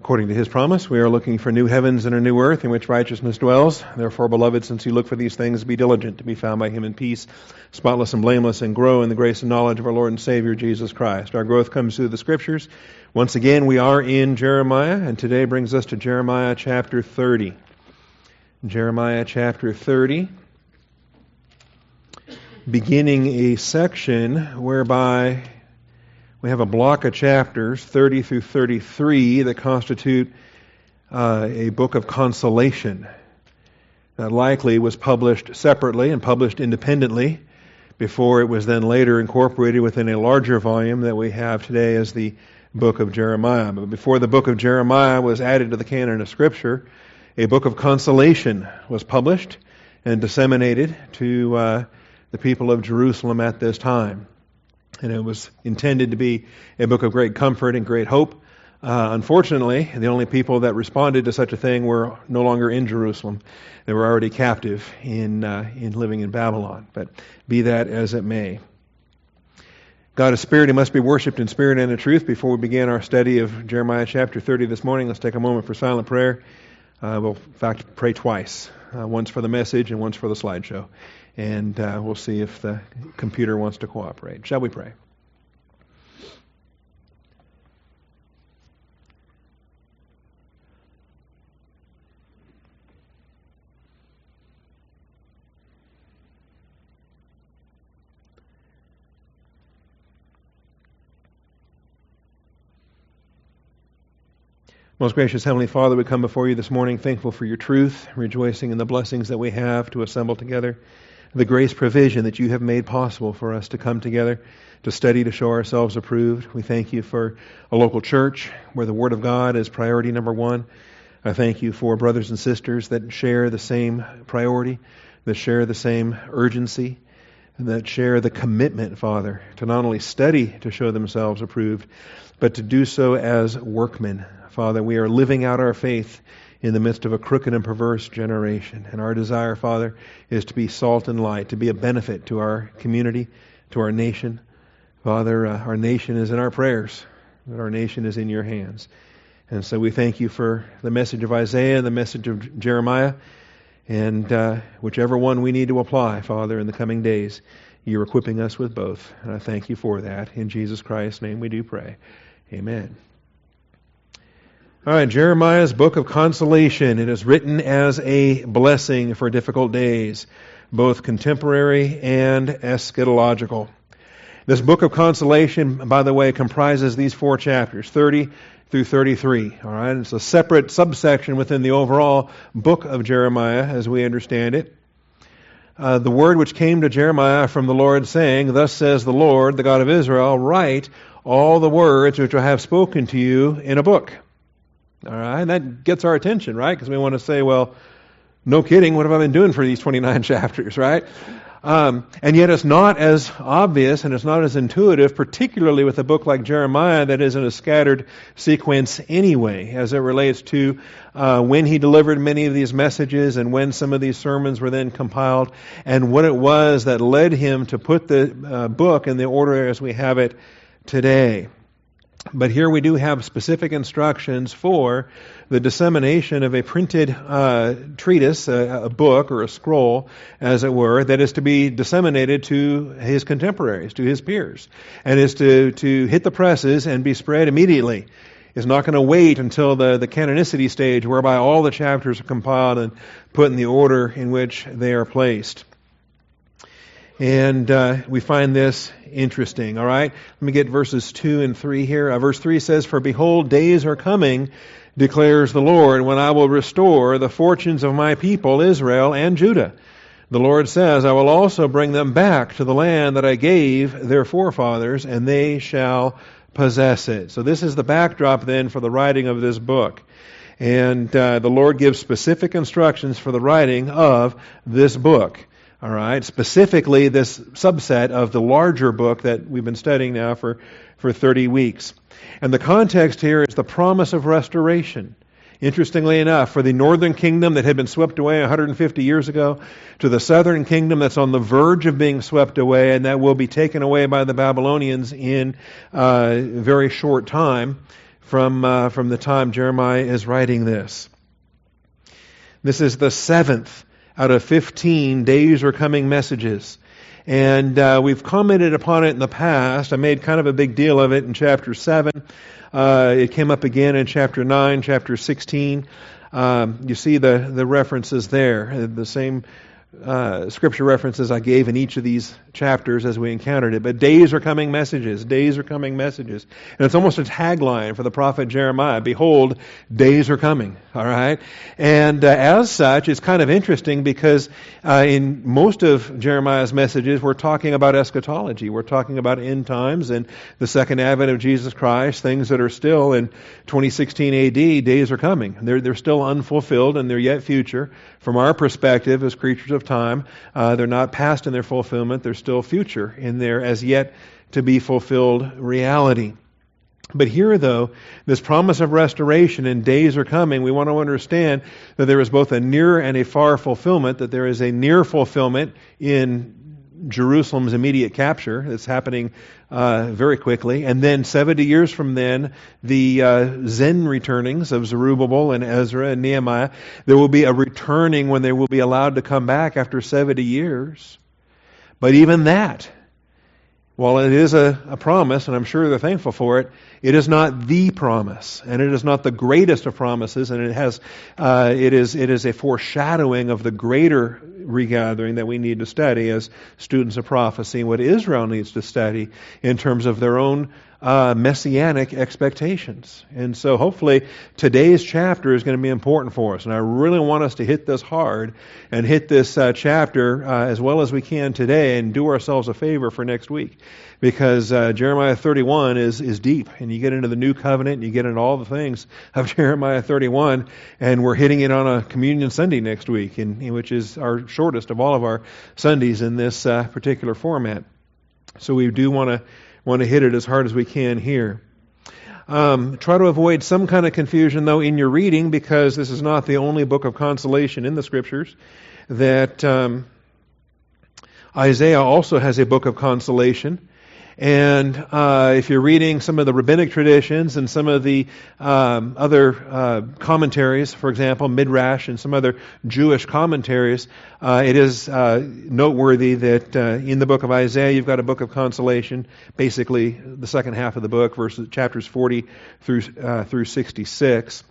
According to his promise, we are looking for new heavens and a new earth in which righteousness dwells. Therefore, beloved, since you look for these things, be diligent to be found by him in peace, spotless and blameless, and grow in the grace and knowledge of our Lord and Savior Jesus Christ. Our growth comes through the scriptures. Once again, we are in Jeremiah, and today brings us to Jeremiah chapter 30. Jeremiah chapter 30, beginning a section whereby we have a block of chapters, 30 through 33, that constitute uh, a book of consolation that likely was published separately and published independently before it was then later incorporated within a larger volume that we have today as the book of Jeremiah. But before the book of Jeremiah was added to the canon of Scripture, a book of consolation was published and disseminated to uh, the people of Jerusalem at this time and it was intended to be a book of great comfort and great hope. Uh, unfortunately, the only people that responded to such a thing were no longer in Jerusalem. They were already captive in, uh, in living in Babylon. But be that as it may. God is spirit. He must be worshipped in spirit and in truth. Before we begin our study of Jeremiah chapter 30 this morning, let's take a moment for silent prayer. Uh, we'll, in fact, pray twice uh, once for the message and once for the slideshow and uh, we'll see if the computer wants to cooperate. Shall we pray? Most gracious Heavenly Father, we come before you this morning thankful for your truth, rejoicing in the blessings that we have to assemble together the grace provision that you have made possible for us to come together to study to show ourselves approved. We thank you for a local church where the Word of God is priority number one. I thank you for brothers and sisters that share the same priority, that share the same urgency, and that share the commitment, Father, to not only study to show themselves approved, but to do so as workmen. Father, we are living out our faith in the midst of a crooked and perverse generation. And our desire, Father, is to be salt and light, to be a benefit to our community, to our nation. Father, uh, our nation is in our prayers, but our nation is in your hands. And so we thank you for the message of Isaiah, the message of Jeremiah, and uh, whichever one we need to apply, Father, in the coming days, you're equipping us with both. And I thank you for that. In Jesus Christ's name we do pray. Amen. All right, Jeremiah's book of consolation. It is written as a blessing for difficult days, both contemporary and eschatological. This book of consolation, by the way, comprises these four chapters, 30 through 33. All right, it's a separate subsection within the overall book of Jeremiah as we understand it. Uh, the word which came to Jeremiah from the Lord, saying, Thus says the Lord, the God of Israel, write all the words which I have spoken to you in a book. All right, and that gets our attention, right? Because we want to say, well, no kidding, what have I been doing for these 29 chapters, right? Um, and yet it's not as obvious and it's not as intuitive, particularly with a book like Jeremiah that is in a scattered sequence anyway, as it relates to uh, when he delivered many of these messages and when some of these sermons were then compiled and what it was that led him to put the uh, book in the order as we have it today. But here we do have specific instructions for the dissemination of a printed uh, treatise, a, a, book or a scroll, as it were, that is to be disseminated to his contemporaries, to his peers, and is to, to hit the presses and be spread immediately. Is not going to wait until the, the canonicity stage whereby all the chapters are compiled and put in the order in which they are placed. And uh, we find this interesting, all right? Let me get verses 2 and 3 here. Uh, verse 3 says, For behold, days are coming, declares the Lord, when I will restore the fortunes of my people, Israel and Judah. The Lord says, I will also bring them back to the land that I gave their forefathers, and they shall possess it. So this is the backdrop then for the writing of this book. And uh, the Lord gives specific instructions for the writing of this book. All right, specifically this subset of the larger book that we've been studying now for, for 30 weeks. And the context here is the promise of restoration. Interestingly enough, for the northern kingdom that had been swept away 150 years ago, to the southern kingdom that's on the verge of being swept away and that will be taken away by the Babylonians in a uh, very short time, from, uh, from the time Jeremiah is writing this. This is the seventh out of 15 days are coming messages. And uh, we've commented upon it in the past. I made kind of a big deal of it in chapter 7. Uh, it came up again in chapter 9, chapter 16. Um, you see the, the references there, the same uh, scripture references I gave in each of these chapters as we encountered it. But days are coming messages. Days are coming messages. And it's almost a tagline for the prophet Jeremiah. Behold, days are coming. All right? And uh, as such, it's kind of interesting because uh, in most of Jeremiah's messages, we're talking about eschatology. We're talking about end times and the second advent of Jesus Christ, things that are still in 2016 AD, days are coming. They're, they're still unfulfilled and they're yet future. From our perspective as creatures of time, uh, they're not past in their fulfillment. They're still future in their as yet to be fulfilled reality. But here, though, this promise of restoration and days are coming, we want to understand that there is both a near and a far fulfillment, that there is a near fulfillment in Jerusalem's immediate capture that's happening uh, very quickly. And then 70 years from then, the uh, Zen returnings of Zerubbabel and Ezra and Nehemiah, there will be a returning when they will be allowed to come back after 70 years. But even that, while it is a, a, promise, and I'm sure they're thankful for it, it is not the promise, and it is not the greatest of promises, and it has, uh, it is, it is a foreshadowing of the greater regathering that we need to study as students of prophecy, and what Israel needs to study in terms of their own uh, messianic expectations. And so hopefully today's chapter is going to be important for us. And I really want us to hit this hard and hit this uh, chapter uh, as well as we can today and do ourselves a favor for next week. Because uh, Jeremiah 31 is, is deep. And you get into the new covenant and you get into all the things of Jeremiah 31. And we're hitting it on a communion Sunday next week, in, which is our shortest of all of our Sundays in this uh, particular format. So we do want to want to hit it as hard as we can here. Um, try to avoid some kind of confusion, though, in your reading, because this is not the only book of consolation in the Scriptures. That um, Isaiah also has a book of consolation. And uh, if you're reading some of the rabbinic traditions and some of the um, other uh, commentaries, for example, Midrash and some other Jewish commentaries, uh, it is uh, noteworthy that uh, in the book of Isaiah you've got a book of consolation, basically the second half of the book, verses chapters 40 through uh, through 66.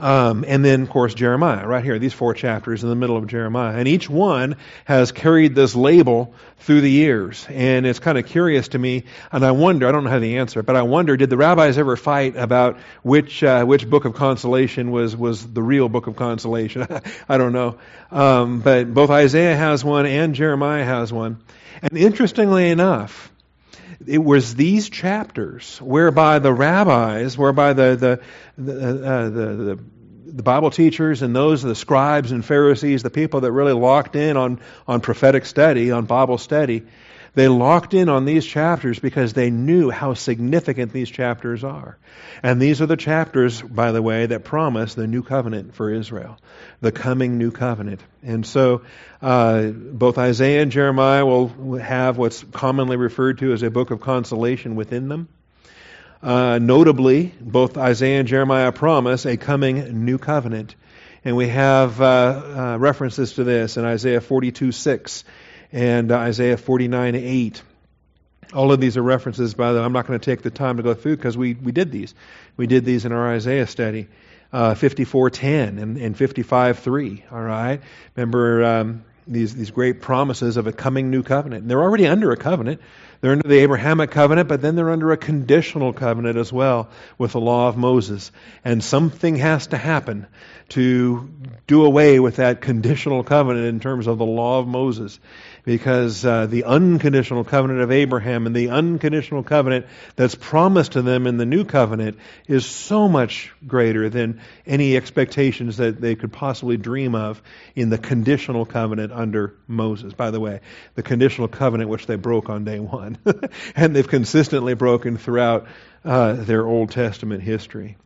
Um, and then, of course, Jeremiah, right here, these four chapters in the middle of Jeremiah. And each one has carried this label through the years. And it's kind of curious to me, and I wonder, I don't know how the answer, but I wonder, did the rabbis ever fight about which, uh, which book of consolation was, was the real book of consolation? I don't know. Um, but both Isaiah has one and Jeremiah has one. And interestingly enough, it was these chapters whereby the rabbis, whereby the the the, uh, the, the, the Bible teachers and those the scribes and Pharisees, the people that really locked in on on prophetic study, on Bible study, they locked in on these chapters because they knew how significant these chapters are. And these are the chapters, by the way, that promise the new covenant for Israel, the coming new covenant. And so, uh, both Isaiah and Jeremiah will have what's commonly referred to as a book of consolation within them. Uh, notably, both Isaiah and Jeremiah promise a coming new covenant. And we have uh, uh references to this in Isaiah 42 6 and Isaiah 49 8. All of these are references, by the way. I'm not going to take the time to go through because we, we did these. We did these in our Isaiah study. Uh, 54.10 and, and 55.3, all right? Remember um, these, these great promises of a coming new covenant. And they're already under a covenant. They're under the Abrahamic covenant, but then they're under a conditional covenant as well with the law of Moses. And something has to happen to do away with that conditional covenant in terms of the law of Moses because uh, the unconditional covenant of Abraham and the unconditional covenant that's promised to them in the new covenant is so much greater than any expectations that they could possibly dream of in the conditional covenant under Moses. By the way, the conditional covenant which they broke on day one, and they've consistently broken throughout uh, their Old Testament history.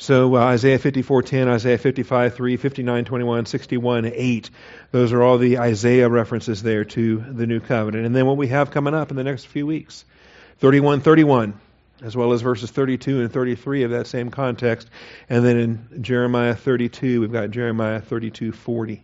So uh, Isaiah 54:10, Isaiah 55:3, 59:21, 61:8. Those are all the Isaiah references there to the new covenant. And then what we have coming up in the next few weeks. 31:31. as well as verses 32 and 33 of that same context. And then in Jeremiah 32, we've got Jeremiah 32:40.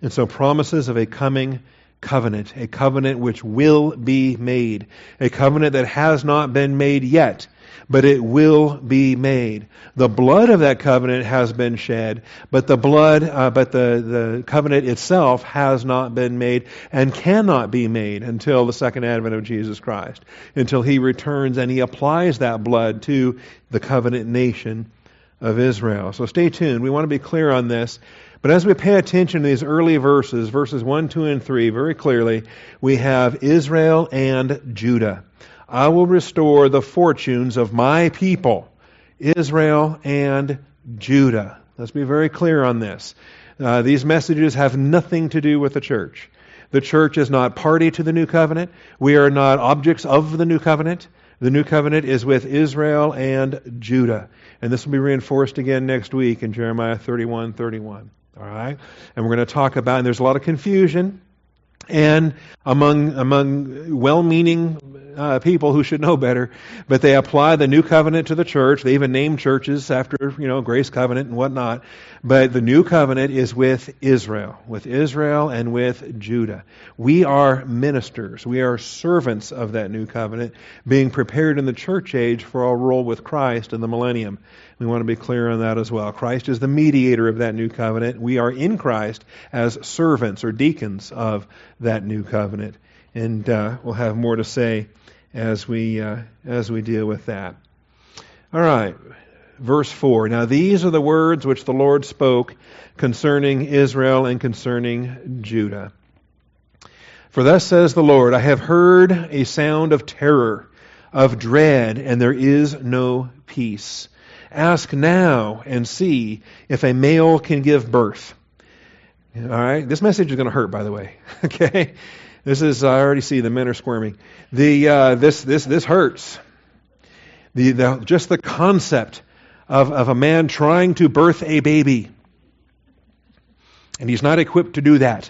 And so promises of a coming covenant, a covenant which will be made, a covenant that has not been made yet, but it will be made. The blood of that covenant has been shed, but the blood, uh, but the, the covenant itself has not been made and cannot be made until the second advent of Jesus Christ, until he returns and he applies that blood to the covenant nation of Israel. So stay tuned. We want to be clear on this. But as we pay attention to these early verses, verses 1, 2, and 3, very clearly, we have Israel and Judah. I will restore the fortunes of my people, Israel and Judah. Let's be very clear on this. Uh, these messages have nothing to do with the church. The church is not party to the new covenant. We are not objects of the new covenant. The new covenant is with Israel and Judah. And this will be reinforced again next week in Jeremiah 31 31. All right? And we're going to talk about, and there's a lot of confusion and among among well-meaning uh, people who should know better, but they apply the new covenant to the church. They even name churches after you know Grace Covenant and whatnot. But the new covenant is with Israel, with Israel and with Judah. We are ministers. We are servants of that new covenant, being prepared in the church age for our role with Christ in the millennium. We want to be clear on that as well. Christ is the mediator of that new covenant. We are in Christ as servants or deacons of that new covenant. And uh, we'll have more to say as we, uh, as we deal with that. All right. Verse 4. Now these are the words which the Lord spoke concerning Israel and concerning Judah. For thus says the Lord, I have heard a sound of terror, of dread, and there is no peace. Ask now and see if a male can give birth. All right, this message is going to hurt, by the way. okay, this is I already see the men are squirming. The uh, this this this hurts. The, the just the concept of of a man trying to birth a baby, and he's not equipped to do that.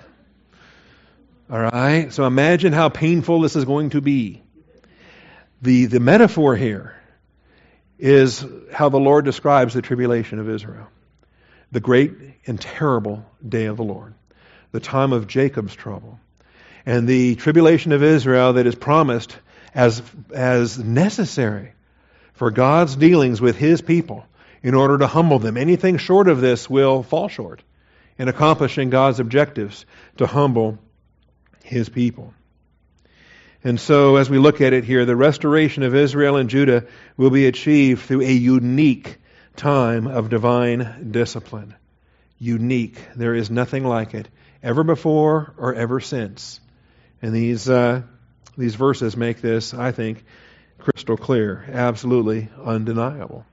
All right, so imagine how painful this is going to be. The the metaphor here is how the Lord describes the tribulation of Israel. The great and terrible day of the Lord, the time of Jacob's trouble, and the tribulation of Israel that is promised as, as necessary for God's dealings with His people in order to humble them. Anything short of this will fall short in accomplishing God's objectives to humble His people. And so, as we look at it here, the restoration of Israel and Judah will be achieved through a unique time of divine discipline. Unique. There is nothing like it, ever before or ever since. And these, uh, these verses make this, I think, crystal clear, absolutely undeniable.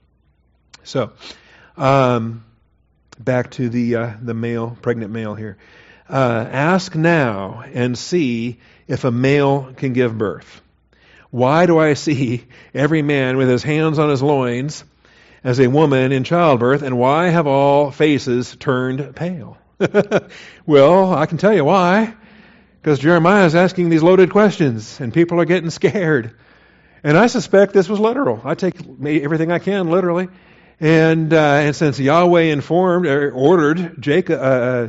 So, um, back to the, uh, the male, pregnant male here. Uh, ask now and see if a male can give birth. Why do I see every man with his hands on his loins as a woman in childbirth, and why have all faces turned pale? well, I can tell you why. Because Jeremiah is asking these loaded questions, and people are getting scared. And I suspect this was literal. I take everything I can literally. And, uh, and since Yahweh informed or ordered Jacob, uh, uh,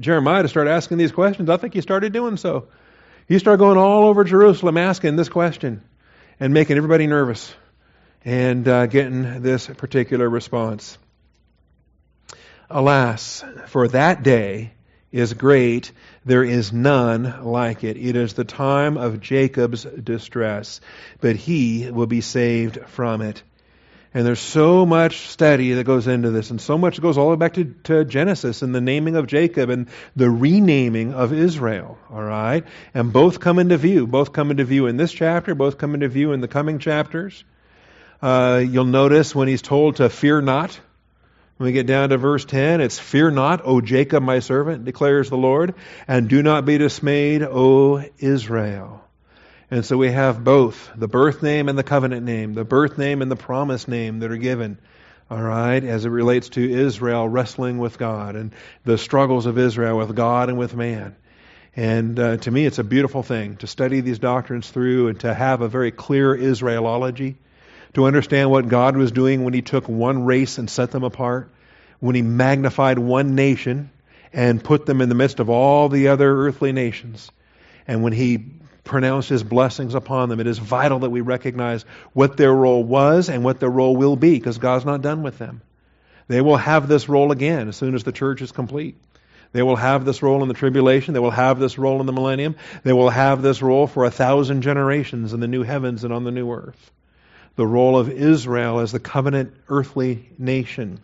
Jeremiah to start asking these questions, I think he started doing so. He started going all over Jerusalem asking this question and making everybody nervous and uh, getting this particular response. Alas, for that day is great. There is none like it. It is the time of Jacob's distress, but he will be saved from it. And there's so much study that goes into this, and so much goes all the way back to, to, Genesis and the naming of Jacob and the renaming of Israel. All right? And both come into view. Both come into view in this chapter, both come into view in the coming chapters. Uh, you'll notice when he's told to fear not. When we get down to verse 10, it's Fear not, O Jacob, my servant, declares the Lord, and do not be dismayed, O Israel. And so we have both the birth name and the covenant name, the birth name and the promise name that are given. All right, as it relates to Israel wrestling with God and the struggles of Israel with God and with man. And uh, to me, it's a beautiful thing to study these doctrines through and to have a very clear Israelology, to understand what God was doing when He took one race and set them apart, when He magnified one nation and put them in the midst of all the other earthly nations, and when He pronounced His blessings upon them. It is vital that we recognize what their role was and what their role will be, because God's not done with them. They will have this role again as soon as the church is complete. They will have this role in the tribulation. They will have this role in the millennium. They will have this role for a thousand generations in the new heavens and on the new earth. The role of Israel as the covenant earthly nation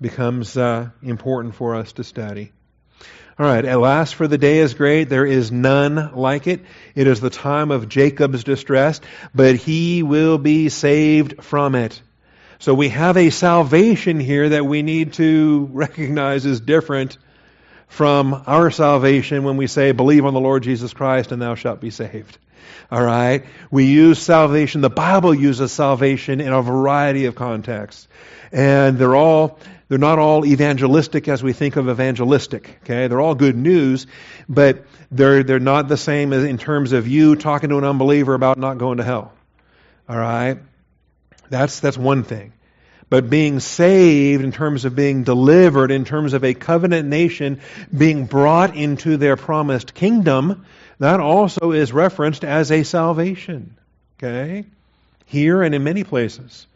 becomes uh, important for us to study. All right, at last, for the day is great. There is none like it. It is the time of Jacob's distress, but he will be saved from it. So we have a salvation here that we need to recognize is different from our salvation when we say, believe on the Lord Jesus Christ and thou shalt be saved. All right? We use salvation, the Bible uses salvation in a variety of contexts. And they're all, they're not all evangelistic as we think of evangelistic. Okay? They're all good news, but they're, they're not the same as in terms of you talking to an unbeliever about not going to hell. All right? That's, that's one thing. But being saved in terms of being delivered, in terms of a covenant nation being brought into their promised kingdom, that also is referenced as a salvation. Okay? Here and in many places.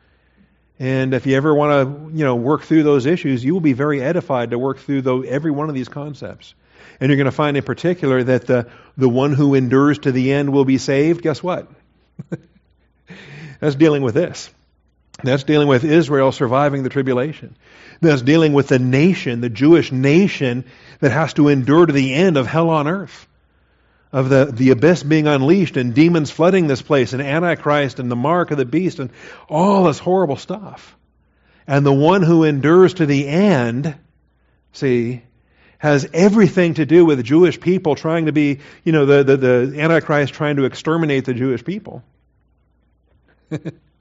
And if you ever want to, you know, work through those issues, you will be very edified to work through the, every one of these concepts. And you're going to find in particular that the, the one who endures to the end will be saved. Guess what? That's dealing with this. That's dealing with Israel surviving the tribulation. That's dealing with the nation, the Jewish nation that has to endure to the end of hell on earth. Of the, the abyss being unleashed and demons flooding this place and Antichrist and the mark of the beast and all this horrible stuff. And the one who endures to the end, see, has everything to do with Jewish people trying to be, you know, the, the, the Antichrist trying to exterminate the Jewish people.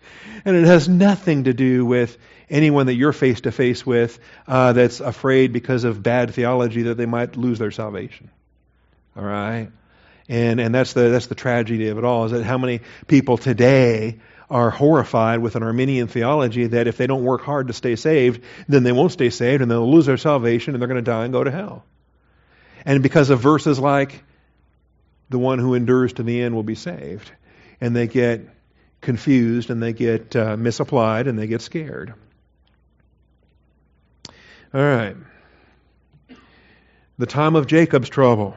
And it has nothing to do with anyone that you're face to face with uh, that's afraid because of bad theology that they might lose their salvation. All right? And, and that's, the, that's the tragedy of it all, is that how many people today are horrified with an Arminian theology that if they don't work hard to stay saved, then they won't stay saved and they'll lose their salvation and they're going to die and go to hell. And because of verses like, the one who endures to the end will be saved, and they get confused and they get uh, misapplied and they get scared. All right. The time of Jacob's trouble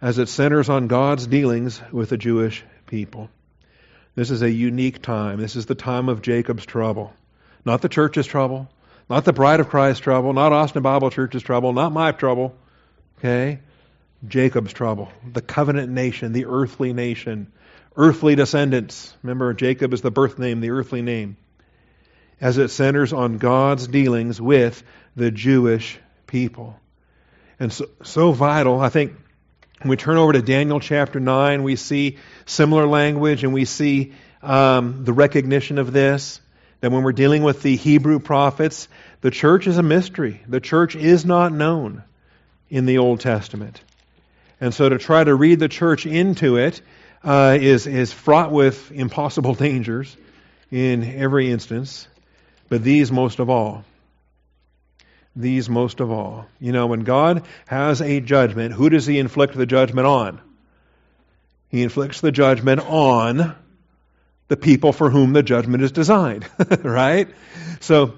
as it centers on God's dealings with the Jewish people. This is a unique time. This is the time of Jacob's trouble. Not the church's trouble, not the bride of Christ's trouble, not Austin Bible Church's trouble, not my trouble. Okay? Jacob's trouble. The covenant nation, the earthly nation earthly descendants. Remember, Jacob is the birth name, the earthly name, as it centers on God's dealings with the Jewish people. And so, so vital, I think, when we turn over to Daniel chapter 9, we see similar language and we see um, the recognition of this. That when we're dealing with the Hebrew prophets, the church is a mystery. The church is not known in the Old Testament. And so to try to read the church into it uh, is, is fraught with impossible dangers in every instance, but these most of all. These most of all. You know, when God has a judgment, who does He inflict the judgment on? He inflicts the judgment on the people for whom the judgment is designed, right? So,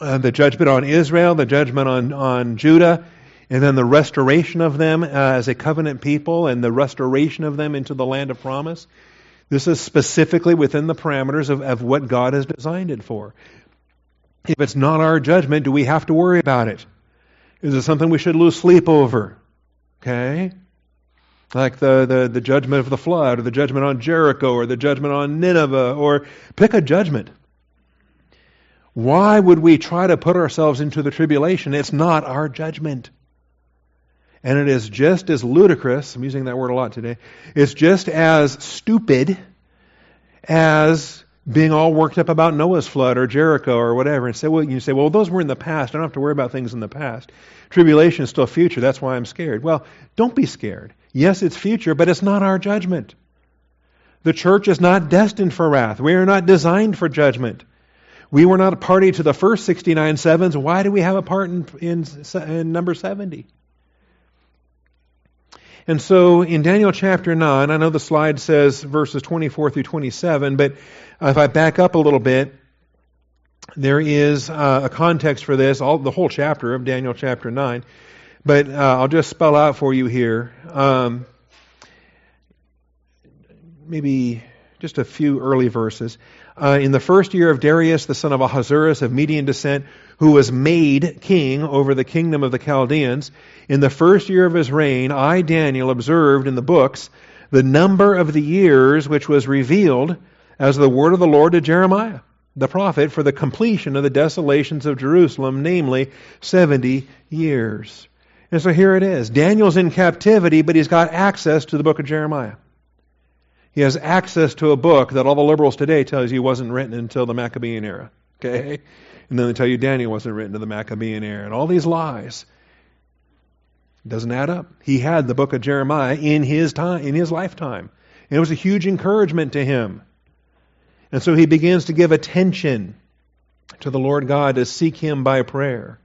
uh, the judgment on Israel, the judgment on, on Judah, and then the restoration of them uh, as a covenant people and the restoration of them into the land of promise. This is specifically within the parameters of, of what God has designed it for. If it's not our judgment, do we have to worry about it? Is it something we should lose sleep over? Okay? Like the, the, the judgment of the flood, or the judgment on Jericho, or the judgment on Nineveh, or pick a judgment. Why would we try to put ourselves into the tribulation? It's not our judgment. And it is just as ludicrous, I'm using that word a lot today, it's just as stupid as being all worked up about Noah's flood or Jericho or whatever. And say, well, you say, well, those were in the past. I don't have to worry about things in the past. Tribulation is still future. That's why I'm scared. Well, don't be scared. Yes, it's future, but it's not our judgment. The church is not destined for wrath. We are not designed for judgment. We were not a party to the first 69 sevens. Why do we have a part in, in, in number 70? And so in Daniel chapter 9, I know the slide says verses 24 through 27, but if I back up a little bit, there is uh, a context for this, all the whole chapter of Daniel chapter 9. But uh, I'll just spell out for you here. Um, maybe just a few early verses. Uh, in the first year of Darius, the son of Ahasuerus of Median descent, who was made king over the kingdom of the Chaldeans, in the first year of his reign, I, Daniel, observed in the books the number of the years which was revealed as the word of the Lord to Jeremiah, the prophet, for the completion of the desolations of Jerusalem, namely 70 years. And so here it is. Daniel's in captivity, but he's got access to the book of Jeremiah. He has access to a book that all the liberals today tells you wasn't written until the Maccabean era. Okay? And then they tell you Daniel wasn't written in the Maccabean era. And all these lies. Doesn't add up. He had the book of Jeremiah in his time, in his lifetime. And it was a huge encouragement to him. And so he begins to give attention to the Lord God to seek him by prayer.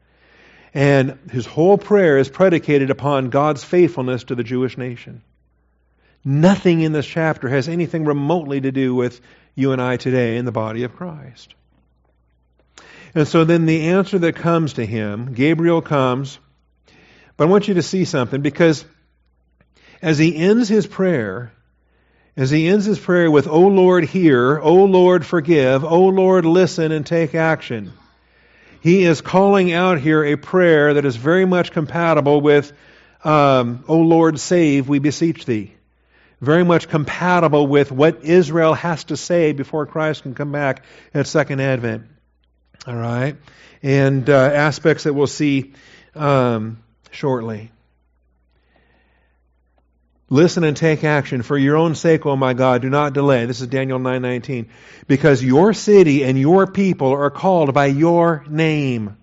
And his whole prayer is predicated upon God's faithfulness to the Jewish nation. Nothing in this chapter has anything remotely to do with you and I today in the body of Christ. And so then the answer that comes to him, Gabriel comes, but I want you to see something because as he ends his prayer, as he ends his prayer with, O Lord, hear, O Lord, forgive, O Lord, listen and take action he is calling out here a prayer that is very much compatible with, um, O Lord, save, we beseech thee. Very much compatible with what Israel has to say before Christ can come back at Second Advent. All right? And uh, aspects that we'll see um, shortly. Listen and take action for your own sake, O my God. Do not delay. This is Daniel 9:19. Because your city and your people are called by your name.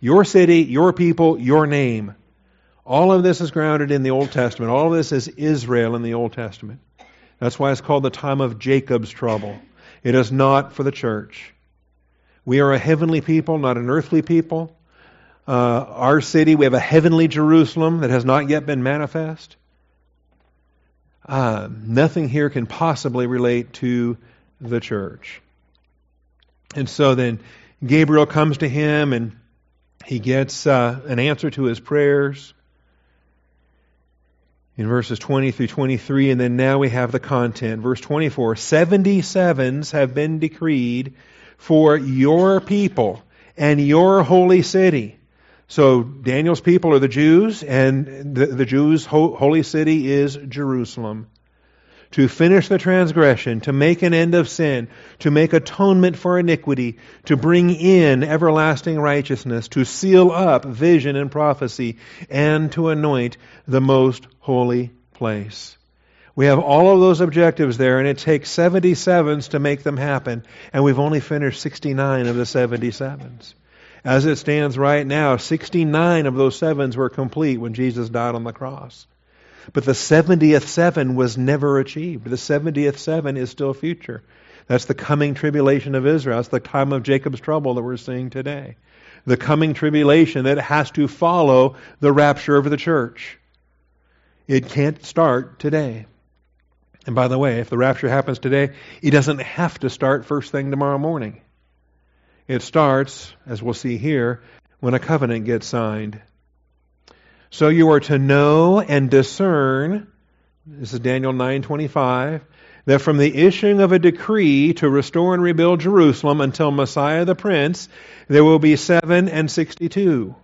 Your city, your people, your name. All of this is grounded in the Old Testament. All of this is Israel in the Old Testament. That's why it's called the time of Jacob's trouble. It is not for the church. We are a heavenly people, not an earthly people. Uh, our city, we have a heavenly Jerusalem that has not yet been manifest. Uh, nothing here can possibly relate to the church. And so then Gabriel comes to him and he gets uh, an answer to his prayers in verses 20 through 23, and then now we have the content. Verse 24 77s have been decreed for your people and your holy city so Daniel's people are the Jews, and the, the Jews' ho- holy city is Jerusalem. To finish the transgression, to make an end of sin, to make atonement for iniquity, to bring in everlasting righteousness, to seal up vision and prophecy, and to anoint the most holy place. We have all of those objectives there, and it takes 77s to make them happen, and we've only finished 69 of the 77s. As it stands right now, 69 of those sevens were complete when Jesus died on the cross. But the 70th seven was never achieved. The 70th seven is still future. That's the coming tribulation of Israel. That's the time of Jacob's trouble that we're seeing today. The coming tribulation that has to follow the rapture of the church. It can't start today. And by the way, if the rapture happens today, it doesn't have to start first thing tomorrow morning. It starts, as we'll see here, when a covenant gets signed. So you are to know and discern, this is Daniel 9:25, that from the issuing of a decree to restore and rebuild Jerusalem until Messiah the Prince, there will be seven and sixty-two.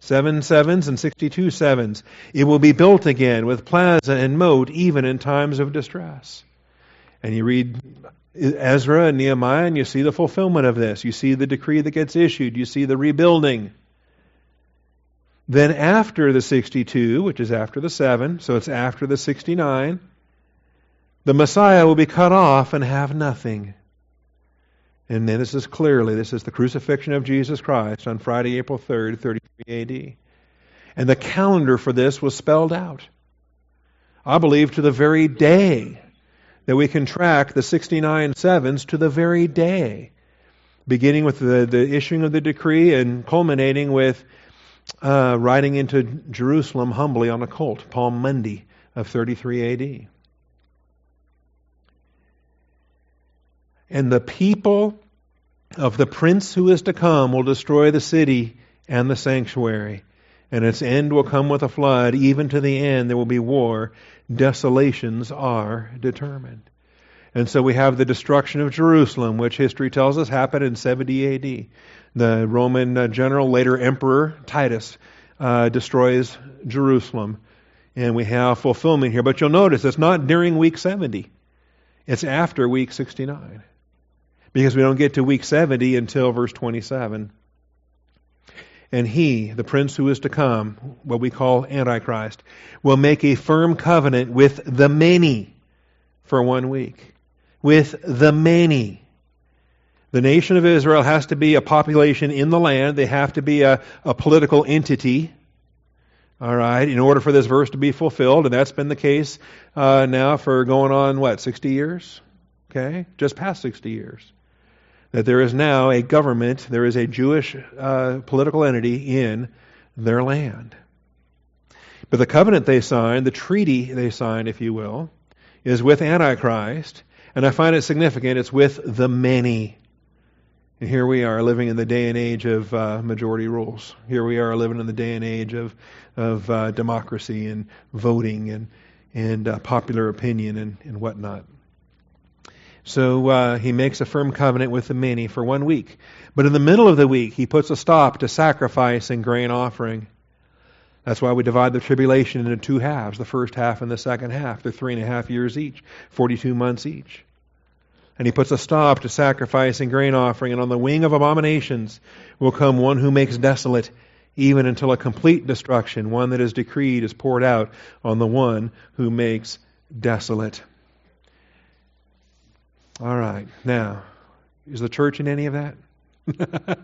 Seven sevens and sixty-two sevens. It will be built again with plaza and moat, even in times of distress. And you read Ezra and Nehemiah, and you see the fulfillment of this. You see the decree that gets issued. You see the rebuilding. Then, after the 62, which is after the 7, so it's after the 69, the Messiah will be cut off and have nothing. And then this is clearly, this is the crucifixion of Jesus Christ on Friday, April 3rd, 33 AD. And the calendar for this was spelled out. I believe to the very day that we can track the 69 sevens to the very day, beginning with the, the issuing of the decree and culminating with uh, riding into Jerusalem humbly on a colt, Palm Monday of 33 AD. And the people of the prince who is to come will destroy the city and the sanctuary. And its end will come with a flood. Even to the end, there will be war. Desolations are determined. And so we have the destruction of Jerusalem, which history tells us happened in 70 AD. The Roman uh, general, later Emperor Titus, uh, destroys Jerusalem. And we have fulfillment here. But you'll notice it's not during week 70, it's after week 69 because we don't get to week 70 until verse 27. And he, the prince who is to come, what we call Antichrist, will make a firm covenant with the many for one week. With the many. The nation of Israel has to be a population in the land. They have to be a, a political entity. All right, in order for this verse to be fulfilled, and that's been the case uh, now for going on, what, 60 years? Okay, just past 60 years that there is now a government, there is a Jewish uh, political entity in their land. But the covenant they signed, the treaty they signed, if you will, is with Antichrist. And I find it significant. It's with the many. And here we are living in the day and age of uh, majority rules. Here we are living in the day and age of, of uh, democracy and voting and, and uh, popular opinion and, and whatnot. So uh, he makes a firm covenant with the many for one week. But in the middle of the week, he puts a stop to sacrifice and grain offering. That's why we divide the tribulation into two halves the first half and the second half. They're three and a half years each, 42 months each. And he puts a stop to sacrifice and grain offering, and on the wing of abominations will come one who makes desolate, even until a complete destruction, one that is decreed, is poured out on the one who makes desolate. All right. Now, is the church in any of that?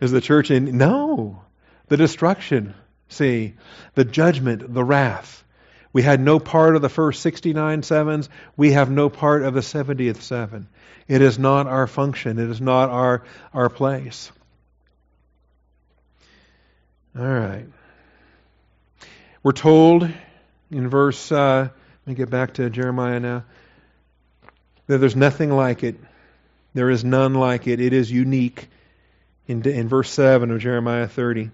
is the church in? No. The destruction, see, the judgment, the wrath. We had no part of the first 69 sevens. We have no part of the 70th seven. It is not our function. It is not our, our place. All right. We're told in verse, uh, let me get back to Jeremiah now that there's nothing like it. There is none like it. It is unique. In, in verse 7 of Jeremiah 30.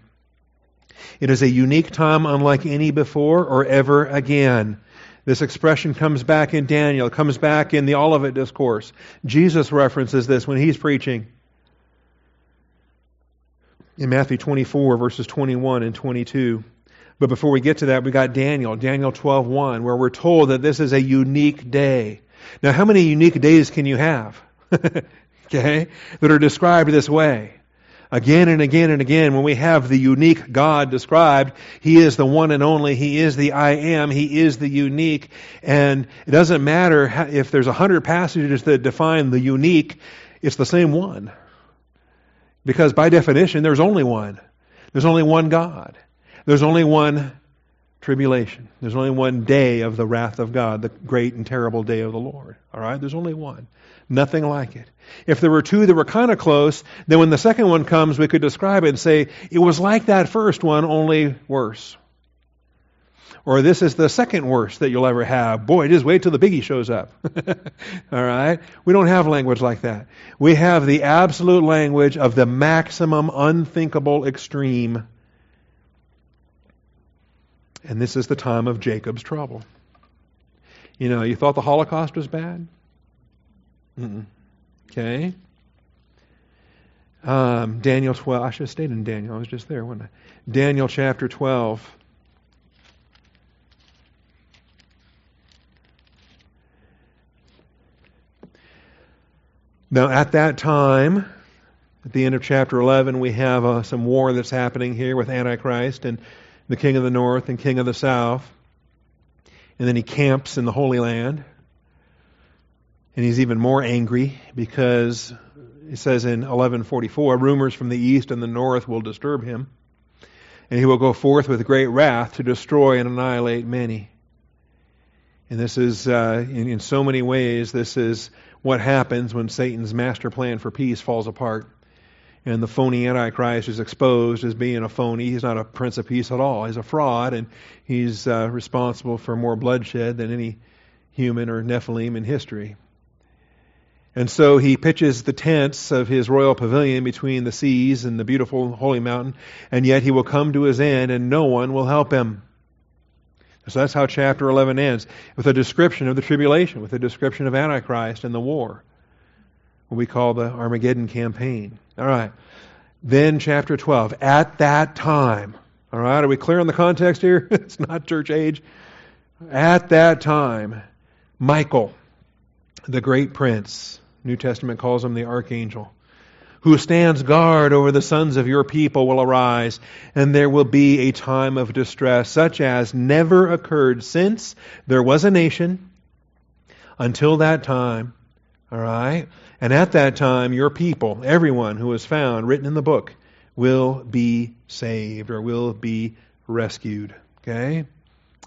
It is a unique time unlike any before or ever again. This expression comes back in Daniel, it comes back in the Olivet Discourse. Jesus references this when he's preaching. In Matthew 24, verses 21 and 22. But before we get to that, we got Daniel, Daniel 12:1, where we're told that this is a unique day. Now, how many unique days can you have? okay? That are described this way. Again and again and again, when we have the unique God described, He is the one and only. He is the I am. He is the unique. And it doesn't matter if there's a hundred passages that define the unique, it's the same one. Because by definition, there's only one. There's only one God. There's only one tribulation. There's only one day of the wrath of God, the great and terrible day of the Lord. All right? There's only one. Nothing like it. If there were two that were kind of close, then when the second one comes, we could describe it and say, it was like that first one, only worse. Or this is the second worst that you'll ever have. Boy, just wait till the biggie shows up. All right? We don't have language like that. We have the absolute language of the maximum unthinkable extreme and this is the time of Jacob's trouble. You know, you thought the Holocaust was bad? Mm-mm. Okay. Um, Daniel 12. I should have stayed in Daniel. I was just there, wasn't I? Daniel chapter 12. Now, at that time, at the end of chapter 11, we have uh, some war that's happening here with Antichrist, and the king of the north and king of the south. And then he camps in the Holy Land. And he's even more angry because it says in 1144 rumors from the east and the north will disturb him. And he will go forth with great wrath to destroy and annihilate many. And this is, uh, in, in so many ways, this is what happens when Satan's master plan for peace falls apart. And the phony Antichrist is exposed as being a phony. He's not a prince of peace at all. He's a fraud, and he's uh, responsible for more bloodshed than any human or Nephilim in history. And so he pitches the tents of his royal pavilion between the seas and the beautiful holy mountain, and yet he will come to his end, and no one will help him. So that's how chapter 11 ends, with a description of the tribulation, with a description of Antichrist and the war, what we call the Armageddon campaign. All right. Then chapter 12. At that time. All right. Are we clear on the context here? it's not church age. At that time, Michael, the great prince, New Testament calls him the archangel, who stands guard over the sons of your people will arise, and there will be a time of distress such as never occurred since there was a nation until that time. All right? And at that time, your people, everyone who is found written in the book, will be saved or will be rescued. Okay?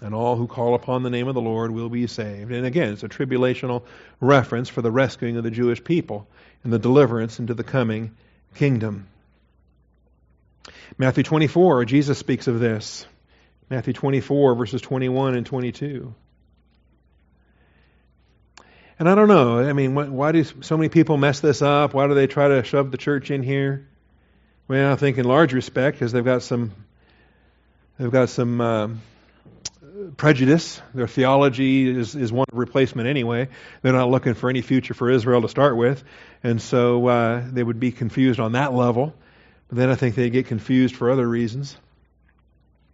And all who call upon the name of the Lord will be saved. And again, it's a tribulational reference for the rescuing of the Jewish people and the deliverance into the coming kingdom. Matthew 24, Jesus speaks of this. Matthew 24, verses 21 and 22. And I don't know. I mean, why do so many people mess this up? Why do they try to shove the church in here? Well, I think in large respect because they've got some they've got some um, prejudice. Their theology is, is one of replacement anyway. They're not looking for any future for Israel to start with. And so uh, they would be confused on that level. But then I think they get confused for other reasons.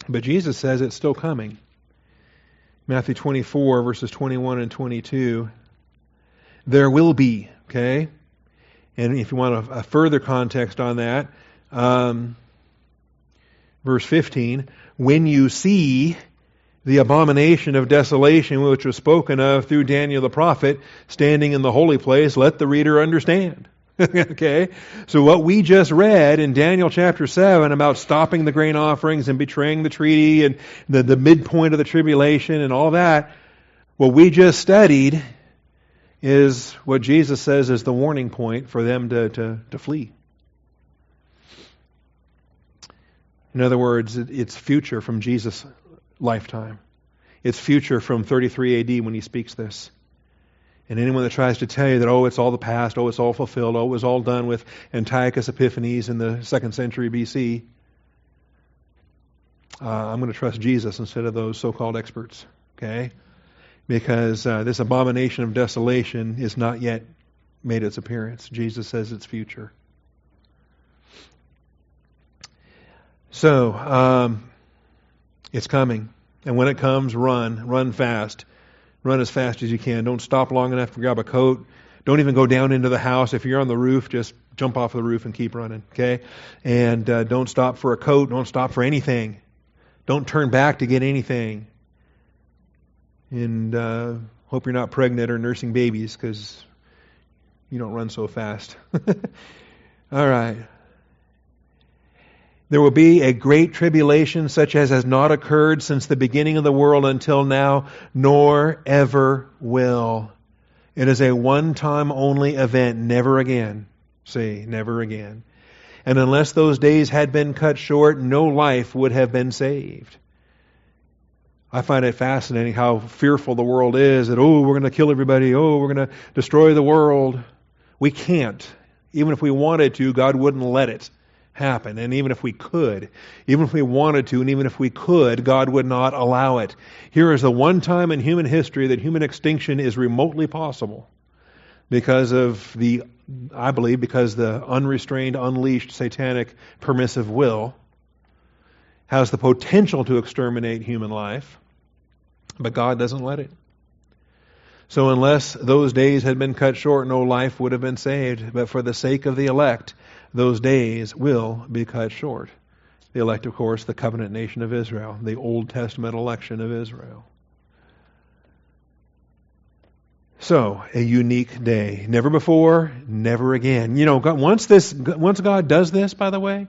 But Jesus says it's still coming. Matthew 24, verses 21 and 22. There will be, okay? And if you want a, a further context on that, um, verse 15, when you see the abomination of desolation which was spoken of through Daniel the prophet standing in the holy place, let the reader understand. okay? So what we just read in Daniel chapter 7 about stopping the grain offerings and betraying the treaty and the, the midpoint of the tribulation and all that, what we just studied is what Jesus says is the warning point for them to, to, to flee. In other words, it's future from Jesus' lifetime. It's future from 33 AD when he speaks this. And anyone that tries to tell you that, oh, it's all the past, oh, it's all fulfilled, oh, it was all done with Antiochus Epiphanes in the second century BC, uh, I'm going to trust Jesus instead of those so called experts. Okay? Because uh, this abomination of desolation is not yet made its appearance. Jesus says it's future. So, um, it's coming. And when it comes, run. Run fast. Run as fast as you can. Don't stop long enough to grab a coat. Don't even go down into the house. If you're on the roof, just jump off the roof and keep running, okay? And uh, don't stop for a coat. Don't stop for anything. Don't turn back to get anything. And uh, hope you're not pregnant or nursing babies because you don't run so fast. All right. There will be a great tribulation such as has not occurred since the beginning of the world until now, nor ever will. It is a one time only event, never again. See, never again. And unless those days had been cut short, no life would have been saved. I find it fascinating how fearful the world is that, oh, we're going to kill everybody. Oh, we're going to destroy the world. We can't. Even if we wanted to, God wouldn't let it happen. And even if we could, even if we wanted to, and even if we could, God would not allow it. Here is the one time in human history that human extinction is remotely possible because of the, I believe, because the unrestrained, unleashed, satanic, permissive will has the potential to exterminate human life, but God doesn't let it. So, unless those days had been cut short, no life would have been saved. But for the sake of the elect, those days will be cut short. The elect, of course, the covenant nation of Israel, the Old Testament election of Israel. So, a unique day. Never before, never again. You know, once this, once God does this, by the way,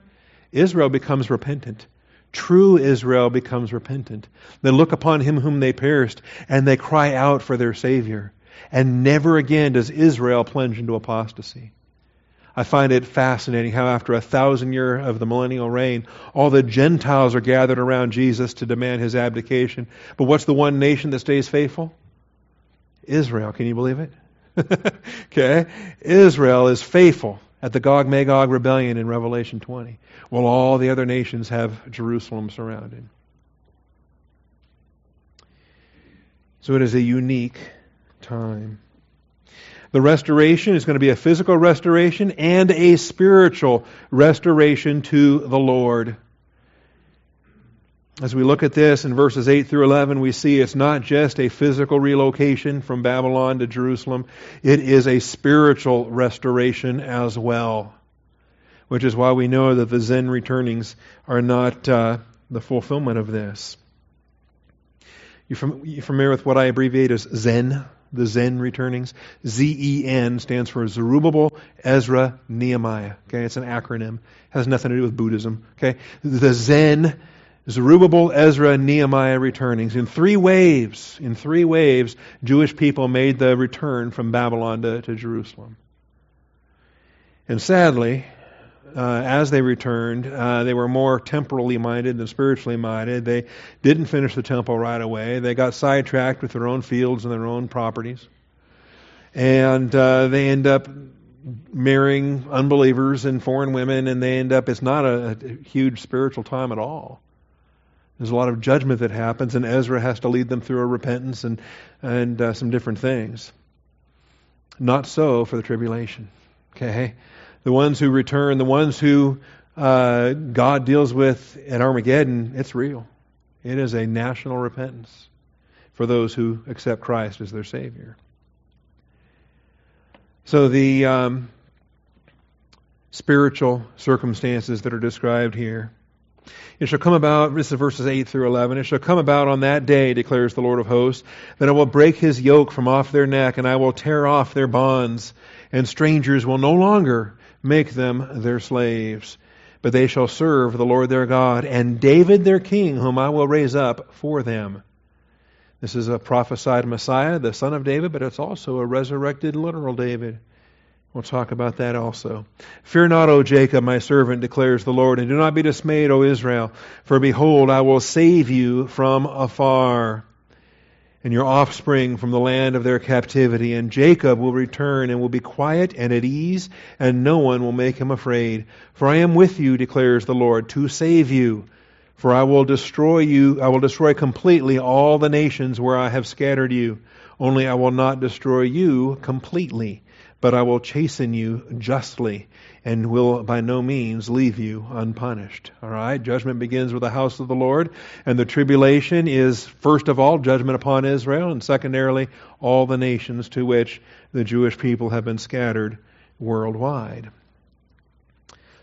Israel becomes repentant. True Israel becomes repentant. They look upon him whom they pierced, and they cry out for their Savior. And never again does Israel plunge into apostasy. I find it fascinating how, after a thousand year of the millennial reign, all the Gentiles are gathered around Jesus to demand his abdication. But what's the one nation that stays faithful? Israel. Can you believe it? okay? Israel is faithful at the Gog Magog rebellion in Revelation 20, while all the other nations have Jerusalem surrounded. So it is a unique time. The restoration is going to be a physical restoration and a spiritual restoration to the Lord. As we look at this in verses 8 through 11, we see it's not just a physical relocation from Babylon to Jerusalem, it is a spiritual restoration as well. Which is why we know that the Zen returnings are not uh, the fulfillment of this. You from familiar with what I abbreviate as Zen? the Zen returnings. Z-E-N stands for Zerubbabel, Ezra, Nehemiah. Okay, it's an acronym. It has nothing to do with Buddhism. Okay, the Zen, Zerubbabel, Ezra, Nehemiah returnings. In three waves, in three waves, Jewish people made the return from Babylon to, to Jerusalem. And sadly, uh, as they returned, uh, they were more temporally minded than spiritually minded. They didn't finish the temple right away. They got sidetracked with their own fields and their own properties. And uh, they end up marrying unbelievers and foreign women, and they end up, it's not a, a huge spiritual time at all. There's a lot of judgment that happens, and Ezra has to lead them through a repentance and, and uh, some different things. Not so for the tribulation. Okay? the ones who return, the ones who uh, God deals with at Armageddon, it's real. It is a national repentance for those who accept Christ as their Savior. So the um, spiritual circumstances that are described here. It shall come about, this is verses 8 through 11, it shall come about on that day, declares the Lord of hosts, that I will break his yoke from off their neck, and I will tear off their bonds, and strangers will no longer make them their slaves. But they shall serve the Lord their God, and David their king, whom I will raise up for them. This is a prophesied Messiah, the son of David, but it's also a resurrected literal David. We'll talk about that also. Fear not, O Jacob, my servant, declares the Lord, and do not be dismayed, O Israel, for behold, I will save you from afar and your offspring from the land of their captivity. And Jacob will return and will be quiet and at ease, and no one will make him afraid. For I am with you, declares the Lord, to save you. For I will destroy you, I will destroy completely all the nations where I have scattered you. Only I will not destroy you completely, but I will chasten you justly and will by no means leave you unpunished. All right? Judgment begins with the house of the Lord, and the tribulation is, first of all, judgment upon Israel, and secondarily, all the nations to which the Jewish people have been scattered worldwide.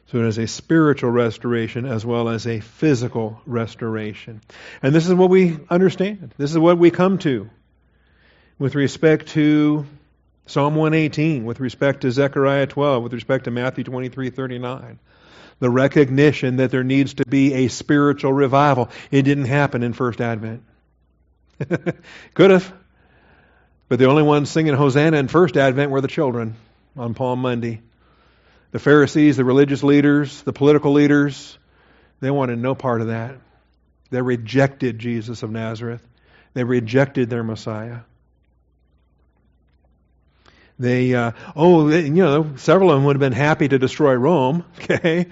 So it is a spiritual restoration as well as a physical restoration. And this is what we understand. This is what we come to with respect to Psalm 118 with respect to Zechariah 12, with respect to Matthew 23 39. The recognition that there needs to be a spiritual revival. It didn't happen in First Advent. Could have. But the only ones singing Hosanna in First Advent were the children on Palm Monday. The Pharisees, the religious leaders, the political leaders, they wanted no part of that. They rejected Jesus of Nazareth. They rejected their Messiah. They, uh, oh, they, you know, several of them would have been happy to destroy Rome, okay?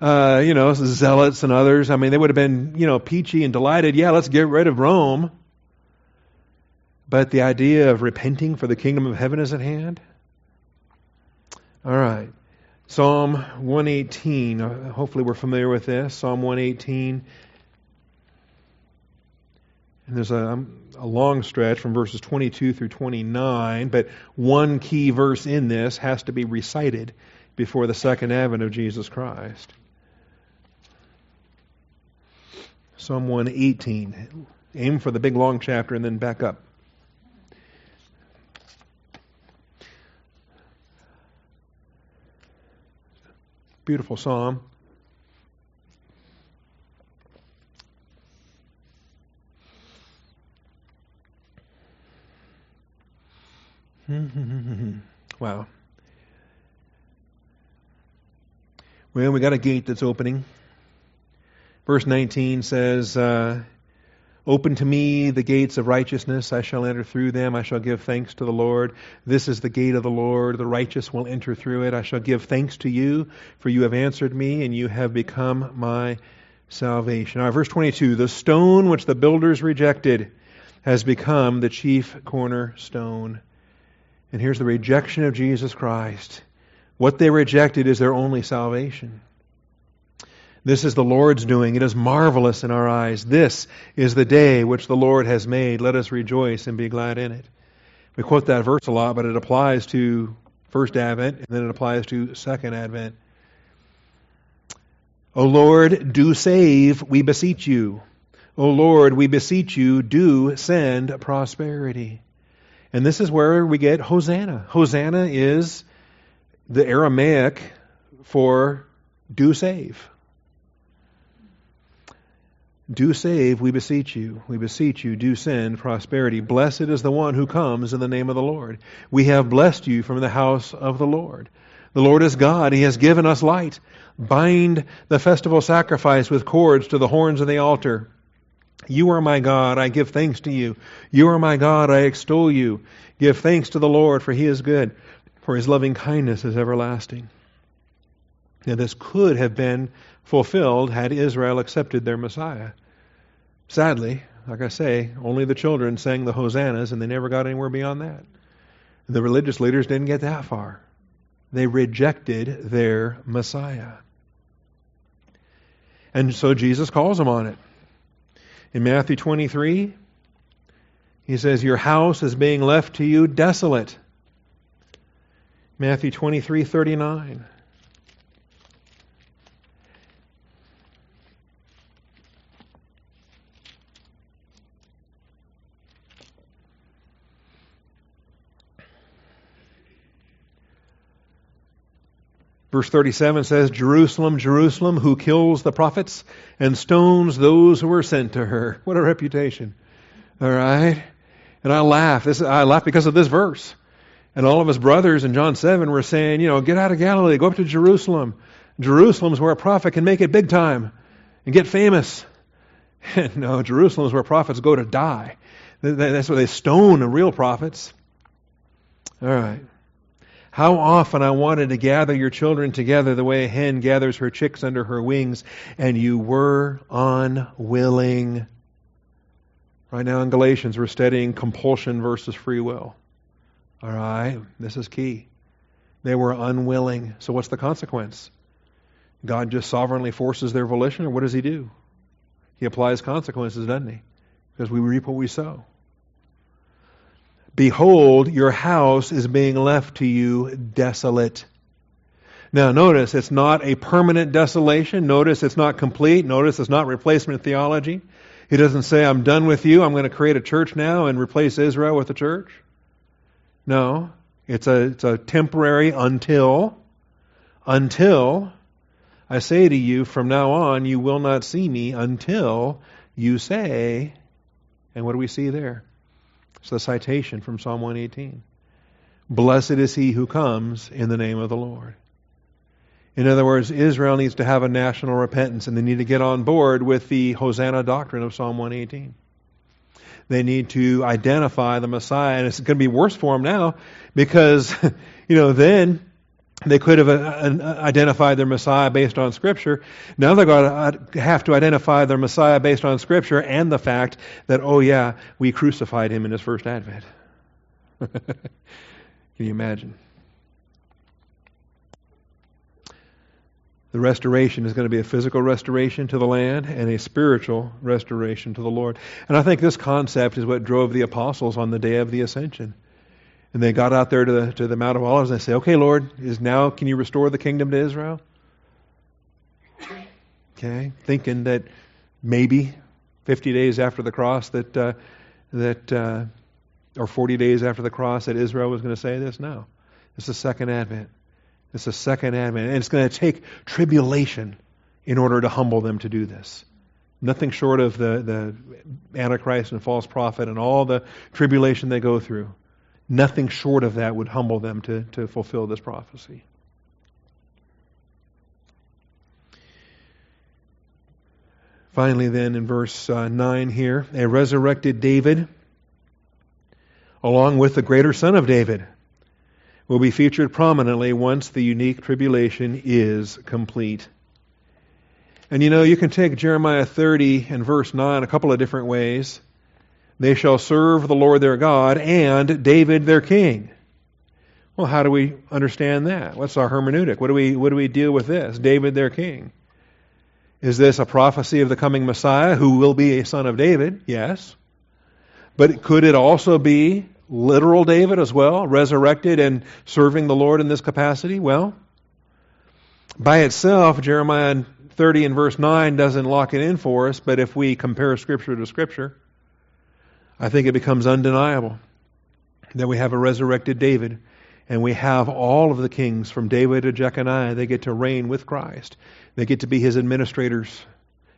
Uh, you know, zealots and others. I mean, they would have been, you know, peachy and delighted. Yeah, let's get rid of Rome. But the idea of repenting for the kingdom of heaven is at hand. All right. Psalm 118. Uh, hopefully, we're familiar with this. Psalm 118 and there's a, um, a, long stretch from verses 22 through 29, but one key verse in this has to be recited before the second advent of Jesus Christ. Psalm 118. Aim for the big long chapter and then back up. Beautiful psalm. wow. Well, we got a gate that's opening. Verse 19 says, uh, Open to me the gates of righteousness. I shall enter through them. I shall give thanks to the Lord. This is the gate of the Lord. The righteous will enter through it. I shall give thanks to you, for you have answered me, and you have become my salvation. All right, verse 22 The stone which the builders rejected has become the chief cornerstone. And here's the rejection of Jesus Christ. What they rejected is their only salvation. This is the Lord's doing. It is marvelous in our eyes. This is the day which the Lord has made. Let us rejoice and be glad in it. We quote that verse a lot, but it applies to first Advent and then it applies to second Advent. O Lord, do save, we beseech you. O Lord, we beseech you, do send prosperity. And this is where we get Hosanna. Hosanna is the Aramaic for do save. Do save, we beseech you. We beseech you, do send prosperity. Blessed is the one who comes in the name of the Lord. We have blessed you from the house of the Lord. The Lord is God. He has given us light. Bind the festival sacrifice with cords to the horns of the altar. You are my God. I give thanks to you. You are my God. I extol you. Give thanks to the Lord, for he is good, for his loving kindness is everlasting. Now, this could have been fulfilled had Israel accepted their Messiah. Sadly, like I say, only the children sang the hosannas and they never got anywhere beyond that. The religious leaders didn't get that far. They rejected their Messiah. And so Jesus calls them on it. In Matthew 23, he says, Your house is being left to you desolate. Matthew 23 39. Verse 37 says, Jerusalem, Jerusalem, who kills the prophets and stones those who are sent to her. What a reputation. All right? And I laugh. This, I laugh because of this verse. And all of his brothers in John 7 were saying, you know, get out of Galilee, go up to Jerusalem. Jerusalem's where a prophet can make it big time and get famous. no, Jerusalem's where prophets go to die. That's where they stone the real prophets. All right. How often I wanted to gather your children together the way a hen gathers her chicks under her wings, and you were unwilling. Right now in Galatians, we're studying compulsion versus free will. All right, this is key. They were unwilling. So, what's the consequence? God just sovereignly forces their volition, or what does He do? He applies consequences, doesn't He? Because we reap what we sow. Behold, your house is being left to you desolate. Now, notice it's not a permanent desolation. Notice it's not complete. Notice it's not replacement theology. He doesn't say, I'm done with you. I'm going to create a church now and replace Israel with a church. No, it's a, it's a temporary until, until I say to you, from now on, you will not see me until you say, and what do we see there? It's the citation from Psalm 118. Blessed is he who comes in the name of the Lord. In other words, Israel needs to have a national repentance and they need to get on board with the Hosanna doctrine of Psalm 118. They need to identify the Messiah, and it's going to be worse for them now because, you know, then they could have uh, uh, identified their Messiah based on Scripture. Now they're going to have to identify their Messiah based on Scripture and the fact that, oh, yeah, we crucified him in his first advent. Can you imagine? The restoration is going to be a physical restoration to the land and a spiritual restoration to the Lord. And I think this concept is what drove the apostles on the day of the ascension. And they got out there to the, to the Mount of Olives and they say, Okay, Lord, is now, can you restore the kingdom to Israel? Okay, thinking that maybe 50 days after the cross that, uh, that uh, or 40 days after the cross that Israel was going to say this? No. It's the second advent. It's the second advent. And it's going to take tribulation in order to humble them to do this. Nothing short of the, the Antichrist and false prophet and all the tribulation they go through. Nothing short of that would humble them to, to fulfill this prophecy. Finally, then, in verse uh, 9 here, a resurrected David, along with the greater son of David, will be featured prominently once the unique tribulation is complete. And you know, you can take Jeremiah 30 and verse 9 a couple of different ways. They shall serve the Lord their God and David their king. Well, how do we understand that? What's our hermeneutic? What do we, what do we deal with this? David their king. Is this a prophecy of the coming Messiah who will be a son of David? Yes. But could it also be literal David as well, resurrected and serving the Lord in this capacity? Well, by itself, Jeremiah 30 and verse 9 doesn't lock it in for us, but if we compare Scripture to Scripture, I think it becomes undeniable that we have a resurrected David and we have all of the kings from David to Jeconiah. They get to reign with Christ. They get to be his administrators.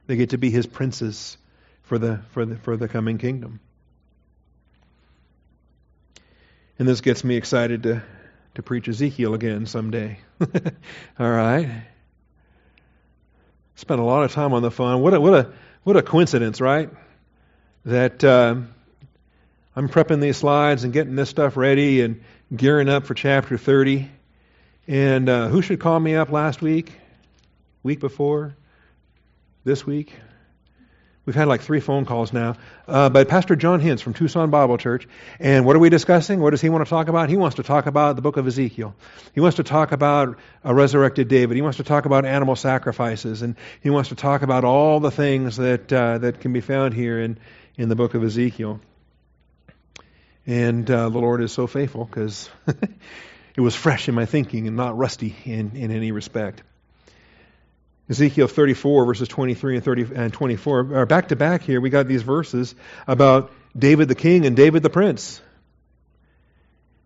They get to be his princes for the, for the, for the coming kingdom. And this gets me excited to, to preach Ezekiel again someday. All right. Spent a lot of time on the phone. What a, what a, what a coincidence, right? That uh, I'm prepping these slides and getting this stuff ready and gearing up for chapter 30. And uh, who should call me up last week? Week before? This week? We've had like three phone calls now. Uh, but Pastor John Hintz from Tucson Bible Church. And what are we discussing? What does he want to talk about? He wants to talk about the book of Ezekiel. He wants to talk about a resurrected David. He wants to talk about animal sacrifices. And he wants to talk about all the things that, uh, that can be found here in, in the book of Ezekiel. And uh, the Lord is so faithful because it was fresh in my thinking and not rusty in, in any respect. Ezekiel 34, verses 23 and, 30, and 24 are back to back here. We got these verses about David the king and David the prince.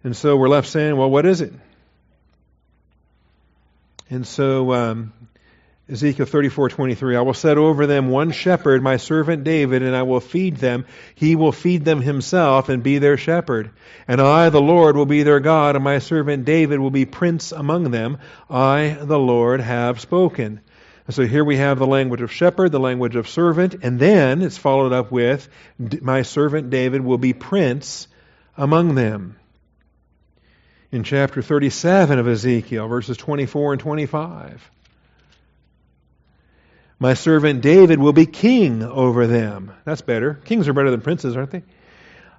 And so we're left saying, well, what is it? And so um, Ezekiel 34:23 I will set over them one shepherd my servant David and I will feed them he will feed them himself and be their shepherd and I the Lord will be their God and my servant David will be prince among them I the Lord have spoken so here we have the language of shepherd, the language of servant, and then it's followed up with, My servant David will be prince among them. In chapter 37 of Ezekiel, verses 24 and 25. My servant David will be king over them. That's better. Kings are better than princes, aren't they?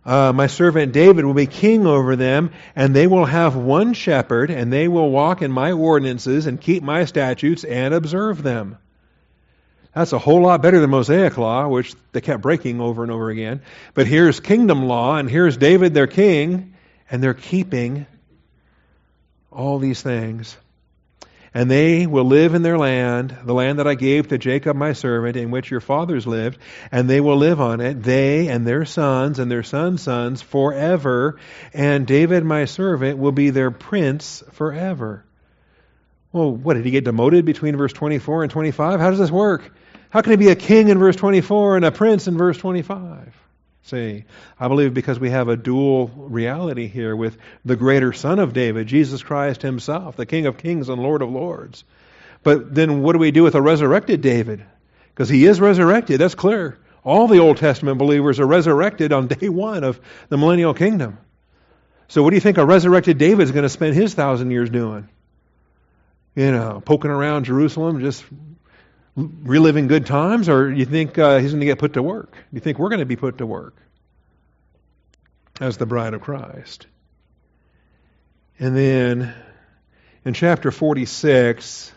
Uh, my servant David will be king over them, and they will have one shepherd, and they will walk in my ordinances and keep my statutes and observe them. That's a whole lot better than Mosaic law, which they kept breaking over and over again. But here's kingdom law, and here's David, their king, and they're keeping all these things. And they will live in their land, the land that I gave to Jacob my servant, in which your fathers lived, and they will live on it, they and their sons and their sons' sons forever, and David my servant will be their prince forever. Well, what, did he get demoted between verse 24 and 25? How does this work? How can he be a king in verse 24 and a prince in verse 25? See, I believe because we have a dual reality here with the greater Son of David, Jesus Christ Himself, the King of Kings and Lord of Lords. But then what do we do with a resurrected David? Because he is resurrected, that's clear. All the Old Testament believers are resurrected on day one of the millennial kingdom. So what do you think a resurrected David is going to spend his thousand years doing? You know, poking around Jerusalem, just reliving good times, or you think uh, he's going to get put to work? Do you think we're going to be put to work as the bride of Christ? And then in chapter 46,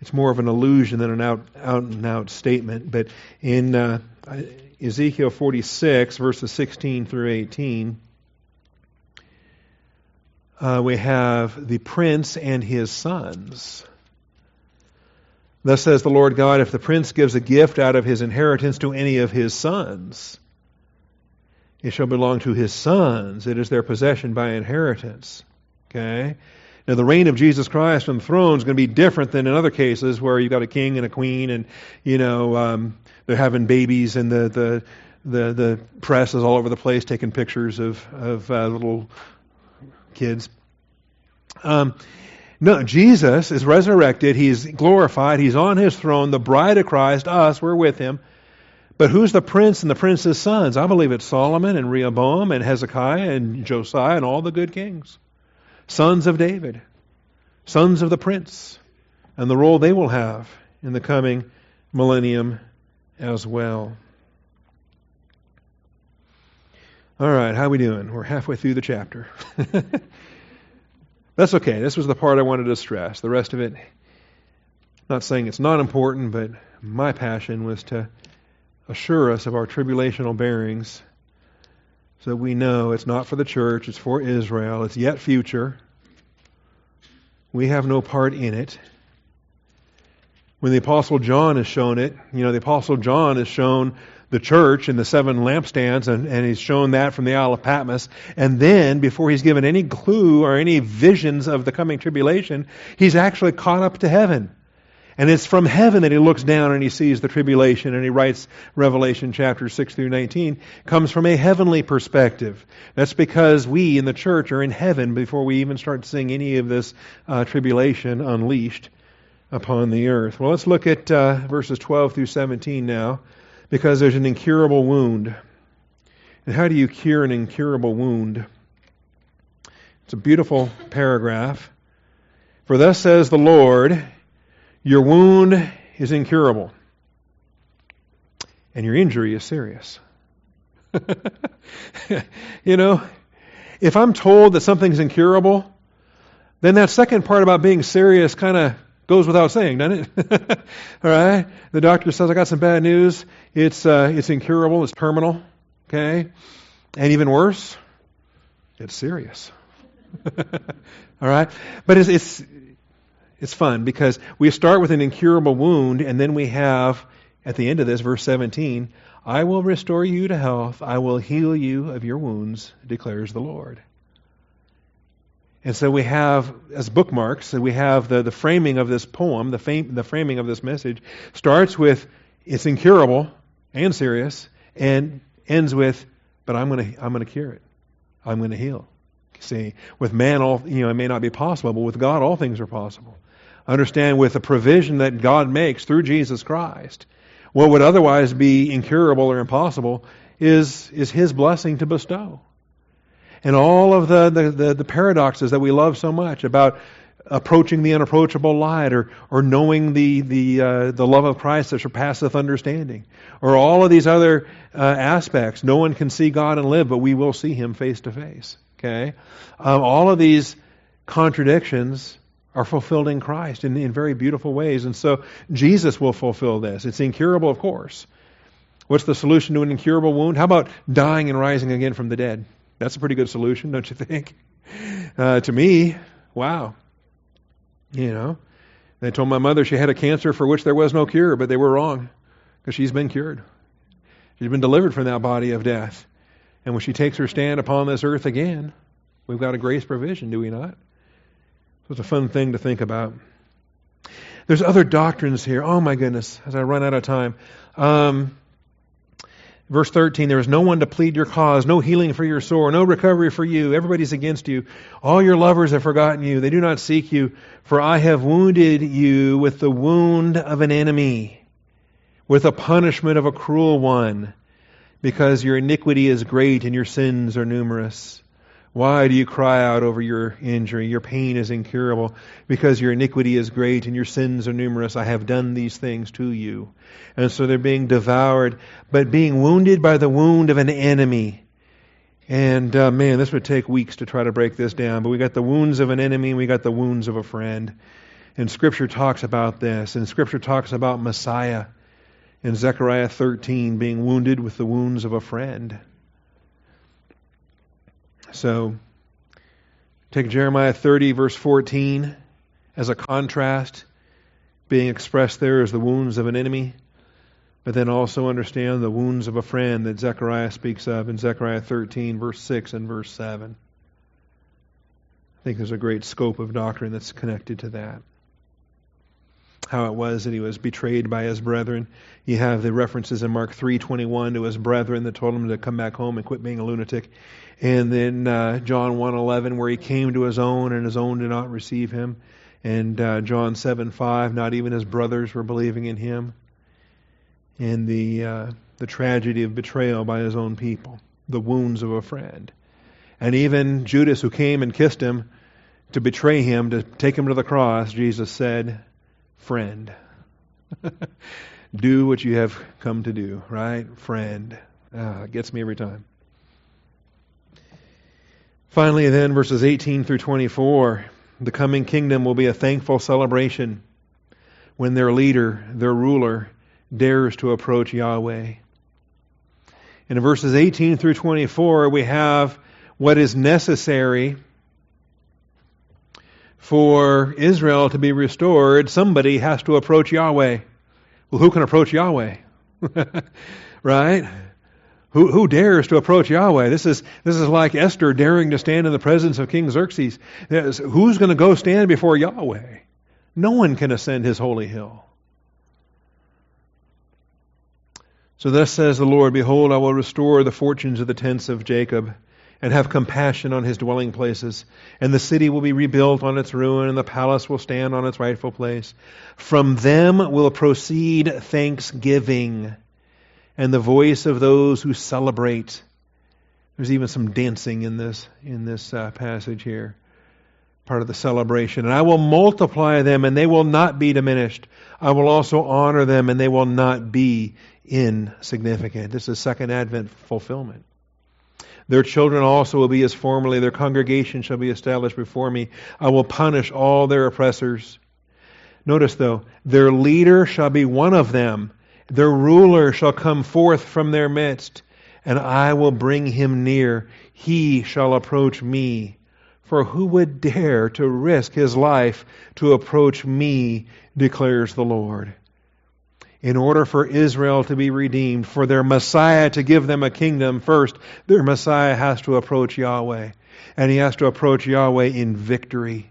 it's more of an allusion than an out, out and out statement, but in uh, Ezekiel 46, verses 16 through 18, uh, we have the prince and his sons. Thus says the Lord God, if the prince gives a gift out of his inheritance to any of his sons, it shall belong to his sons. It is their possession by inheritance. Okay? Now, the reign of Jesus Christ on the throne is going to be different than in other cases where you've got a king and a queen and, you know, um, they're having babies and the, the, the, the press is all over the place taking pictures of, of uh, little kids. Um, No, Jesus is resurrected. He's glorified. He's on his throne. The bride of Christ, us, we're with him. But who's the prince and the prince's sons? I believe it's Solomon and Rehoboam and Hezekiah and Josiah and all the good kings. Sons of David. Sons of the prince. And the role they will have in the coming millennium as well. All right, how we doing? We're halfway through the chapter. That's okay. This was the part I wanted to stress. The rest of it, not saying it's not important, but my passion was to assure us of our tribulational bearings so we know it's not for the church, it's for Israel, it's yet future. We have no part in it. When the Apostle John has shown it, you know, the Apostle John has shown the church and the seven lampstands, and, and he's shown that from the Isle of Patmos. And then, before he's given any clue or any visions of the coming tribulation, he's actually caught up to heaven. And it's from heaven that he looks down and he sees the tribulation, and he writes Revelation chapter 6 through 19, comes from a heavenly perspective. That's because we in the church are in heaven before we even start seeing any of this uh, tribulation unleashed upon the earth. Well, let's look at uh, verses 12 through 17 now because there's an incurable wound. And how do you cure an incurable wound? It's a beautiful paragraph. For thus says the Lord, your wound is incurable, and your injury is serious. you know, if I'm told that something's incurable, then that second part about being serious kind of Goes without saying, doesn't it? All right. The doctor says, I got some bad news. It's, uh, it's incurable. It's terminal. Okay. And even worse, it's serious. All right. But it's, it's, it's fun because we start with an incurable wound and then we have, at the end of this, verse 17, I will restore you to health. I will heal you of your wounds, declares the Lord. And so we have, as bookmarks, we have the, the framing of this poem, the, fam- the framing of this message, starts with, it's incurable and serious, and ends with, but I'm going to I'm to cure it. I'm going to heal. See, with man, all you know, it may not be possible, but with God, all things are possible. Understand with the provision that God makes through Jesus Christ, what would otherwise be incurable or impossible is is His blessing to bestow and all of the, the, the, the paradoxes that we love so much about approaching the unapproachable light or, or knowing the, the, uh, the love of Christ that surpasseth understanding or all of these other uh, aspects. No one can see God and live, but we will see Him face to face. Okay? Um, all of these contradictions are fulfilled in Christ in, in very beautiful ways. And so Jesus will fulfill this. It's incurable, of course. What's the solution to an incurable wound? How about dying and rising again from the dead? That's a pretty good solution, don't you think? Uh, to me, wow. You know, they told my mother she had a cancer for which there was no cure, but they were wrong because she's been cured. She's been delivered from that body of death. And when she takes her stand upon this earth again, we've got a grace provision, do we not? So it's a fun thing to think about. There's other doctrines here. Oh my goodness, as I run out of time. Um, Verse 13, there is no one to plead your cause, no healing for your sore, no recovery for you. Everybody's against you. All your lovers have forgotten you. They do not seek you, for I have wounded you with the wound of an enemy, with the punishment of a cruel one, because your iniquity is great and your sins are numerous. Why do you cry out over your injury? Your pain is incurable because your iniquity is great and your sins are numerous. I have done these things to you. And so they're being devoured, but being wounded by the wound of an enemy. And uh, man, this would take weeks to try to break this down. But we got the wounds of an enemy and we got the wounds of a friend. And Scripture talks about this. And Scripture talks about Messiah in Zechariah 13 being wounded with the wounds of a friend. So take Jeremiah 30, verse 14, as a contrast, being expressed there as the wounds of an enemy, but then also understand the wounds of a friend that Zechariah speaks of in Zechariah 13, verse 6 and verse 7. I think there's a great scope of doctrine that's connected to that how it was that he was betrayed by his brethren. You have the references in Mark 3:21 to his brethren that told him to come back home and quit being a lunatic. And then uh, John 1:11 where he came to his own and his own did not receive him. And uh, John 7 5, not even his brothers were believing in him. And the, uh, the tragedy of betrayal by his own people, the wounds of a friend. And even Judas, who came and kissed him to betray him, to take him to the cross, Jesus said, Friend. do what you have come to do, right? Friend. Ah, it gets me every time. Finally, then, verses 18 through 24 the coming kingdom will be a thankful celebration when their leader, their ruler, dares to approach Yahweh. In verses 18 through 24, we have what is necessary for Israel to be restored. Somebody has to approach Yahweh. Well, who can approach Yahweh? right? Who, who dares to approach Yahweh? This is, this is like Esther daring to stand in the presence of King Xerxes. Who's going to go stand before Yahweh? No one can ascend his holy hill. So thus says the Lord Behold, I will restore the fortunes of the tents of Jacob and have compassion on his dwelling places. And the city will be rebuilt on its ruin, and the palace will stand on its rightful place. From them will proceed thanksgiving and the voice of those who celebrate. There's even some dancing in this in this uh, passage here, part of the celebration. And I will multiply them, and they will not be diminished. I will also honor them, and they will not be insignificant. This is second Advent fulfillment. Their children also will be as formerly. Their congregation shall be established before me. I will punish all their oppressors. Notice, though, their leader shall be one of them. Their ruler shall come forth from their midst, and I will bring him near. He shall approach me. For who would dare to risk his life to approach me, declares the Lord in order for Israel to be redeemed, for their Messiah to give them a kingdom first, their Messiah has to approach Yahweh. And he has to approach Yahweh in victory.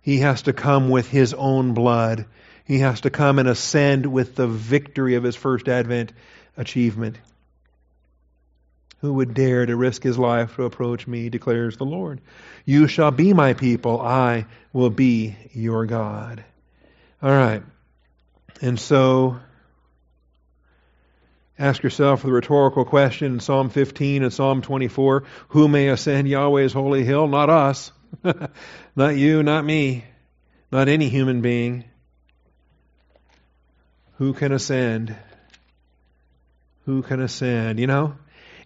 He has to come with his own blood. He has to come and ascend with the victory of his first advent achievement. Who would dare to risk his life to approach me, declares the Lord. You shall be my people, I will be your God. All right. And so Ask yourself the rhetorical question in Psalm 15 and Psalm 24 Who may ascend Yahweh's holy hill? Not us. not you, not me, not any human being. Who can ascend? Who can ascend? You know,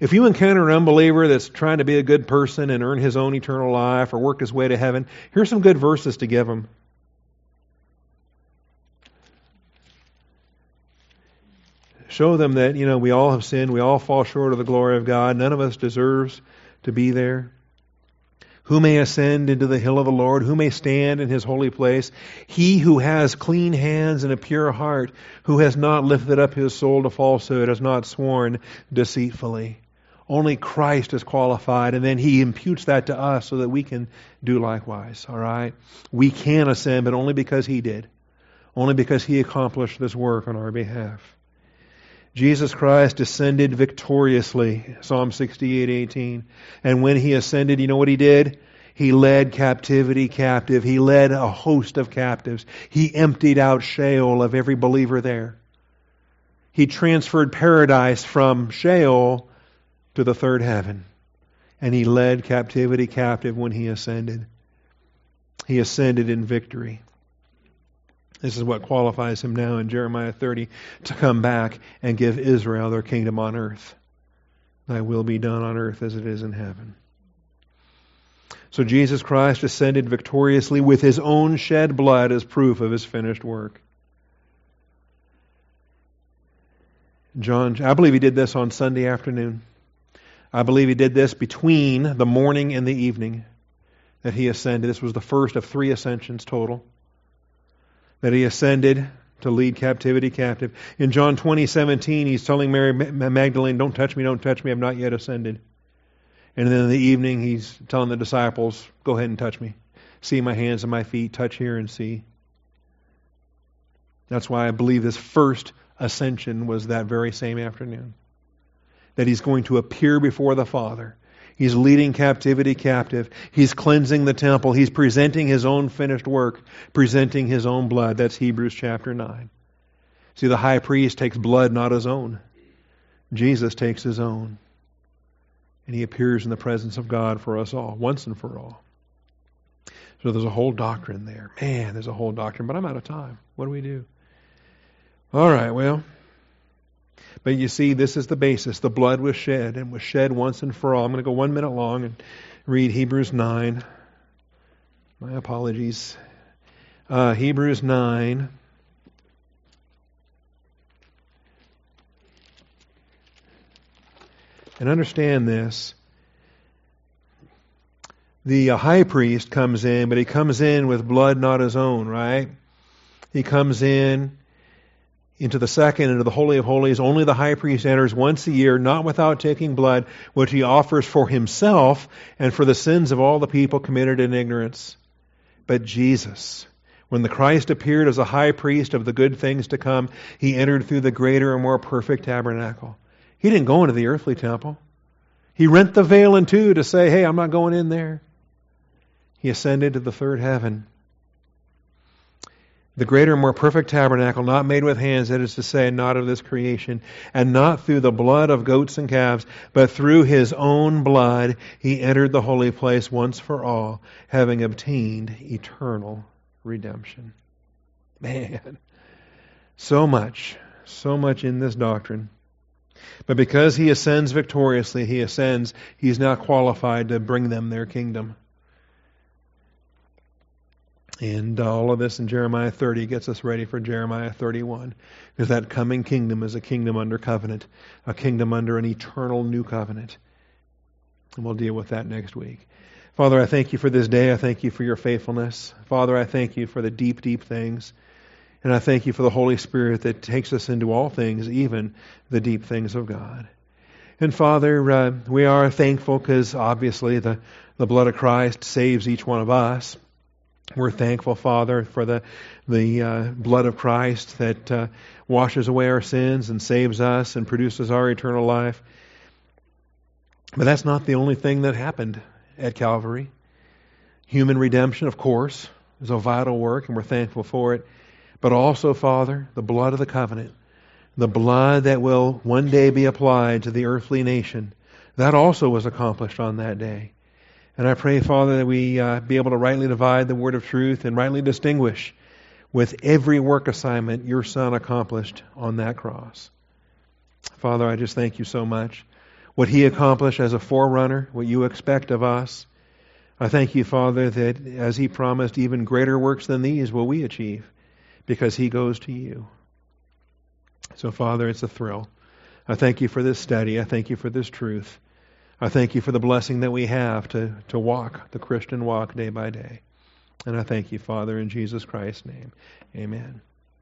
if you encounter an unbeliever that's trying to be a good person and earn his own eternal life or work his way to heaven, here's some good verses to give him. Show them that, you know, we all have sinned, we all fall short of the glory of God, none of us deserves to be there. Who may ascend into the hill of the Lord? Who may stand in his holy place? He who has clean hands and a pure heart, who has not lifted up his soul to falsehood, has not sworn deceitfully. Only Christ is qualified, and then he imputes that to us so that we can do likewise. All right? We can ascend, but only because he did. Only because he accomplished this work on our behalf. Jesus Christ ascended victoriously, Psalm 68:18. And when he ascended, you know what he did? He led captivity captive. He led a host of captives. He emptied out Sheol of every believer there. He transferred paradise from Sheol to the third heaven. And he led captivity captive when he ascended. He ascended in victory. This is what qualifies him now in Jeremiah 30 to come back and give Israel their kingdom on earth. Thy will be done on earth as it is in heaven. So Jesus Christ ascended victoriously with his own shed blood as proof of his finished work. John, I believe he did this on Sunday afternoon. I believe he did this between the morning and the evening that he ascended. This was the first of three ascensions total that he ascended to lead captivity captive. In John 20, 17, he's telling Mary Magdalene, Don't touch me, don't touch me, I've not yet ascended. And then in the evening, he's telling the disciples, Go ahead and touch me. See my hands and my feet, touch here and see. That's why I believe this first ascension was that very same afternoon. That he's going to appear before the Father. He's leading captivity captive. He's cleansing the temple. He's presenting his own finished work, presenting his own blood. That's Hebrews chapter 9. See, the high priest takes blood, not his own. Jesus takes his own. And he appears in the presence of God for us all, once and for all. So there's a whole doctrine there. Man, there's a whole doctrine, but I'm out of time. What do we do? All right, well. But you see, this is the basis. The blood was shed and was shed once and for all. I'm going to go one minute long and read Hebrews 9. My apologies. Uh, Hebrews 9. And understand this. The uh, high priest comes in, but he comes in with blood not his own, right? He comes in into the second, into the Holy of Holies. Only the high priest enters once a year, not without taking blood, which he offers for himself and for the sins of all the people committed in ignorance. But Jesus, when the Christ appeared as a high priest of the good things to come, he entered through the greater and more perfect tabernacle. He didn't go into the earthly temple. He rent the veil in two to say, hey, I'm not going in there. He ascended to the third heaven the greater and more perfect tabernacle, not made with hands, that is to say, not of this creation, and not through the blood of goats and calves, but through his own blood, he entered the holy place once for all, having obtained eternal redemption. Man, so much, so much in this doctrine. But because he ascends victoriously, he ascends, he's now qualified to bring them their kingdom. And all of this in Jeremiah 30 gets us ready for Jeremiah 31. Because that coming kingdom is a kingdom under covenant, a kingdom under an eternal new covenant. And we'll deal with that next week. Father, I thank you for this day. I thank you for your faithfulness. Father, I thank you for the deep, deep things. And I thank you for the Holy Spirit that takes us into all things, even the deep things of God. And Father, uh, we are thankful because obviously the, the blood of Christ saves each one of us. We're thankful, Father, for the the uh, blood of Christ that uh, washes away our sins and saves us and produces our eternal life. But that's not the only thing that happened at Calvary. Human redemption, of course, is a vital work, and we're thankful for it. But also, Father, the blood of the covenant, the blood that will one day be applied to the earthly nation, that also was accomplished on that day. And I pray, Father, that we uh, be able to rightly divide the word of truth and rightly distinguish with every work assignment your Son accomplished on that cross. Father, I just thank you so much. What he accomplished as a forerunner, what you expect of us. I thank you, Father, that as he promised, even greater works than these will we achieve because he goes to you. So, Father, it's a thrill. I thank you for this study. I thank you for this truth. I thank you for the blessing that we have to, to walk the Christian walk day by day. And I thank you, Father, in Jesus Christ's name. Amen.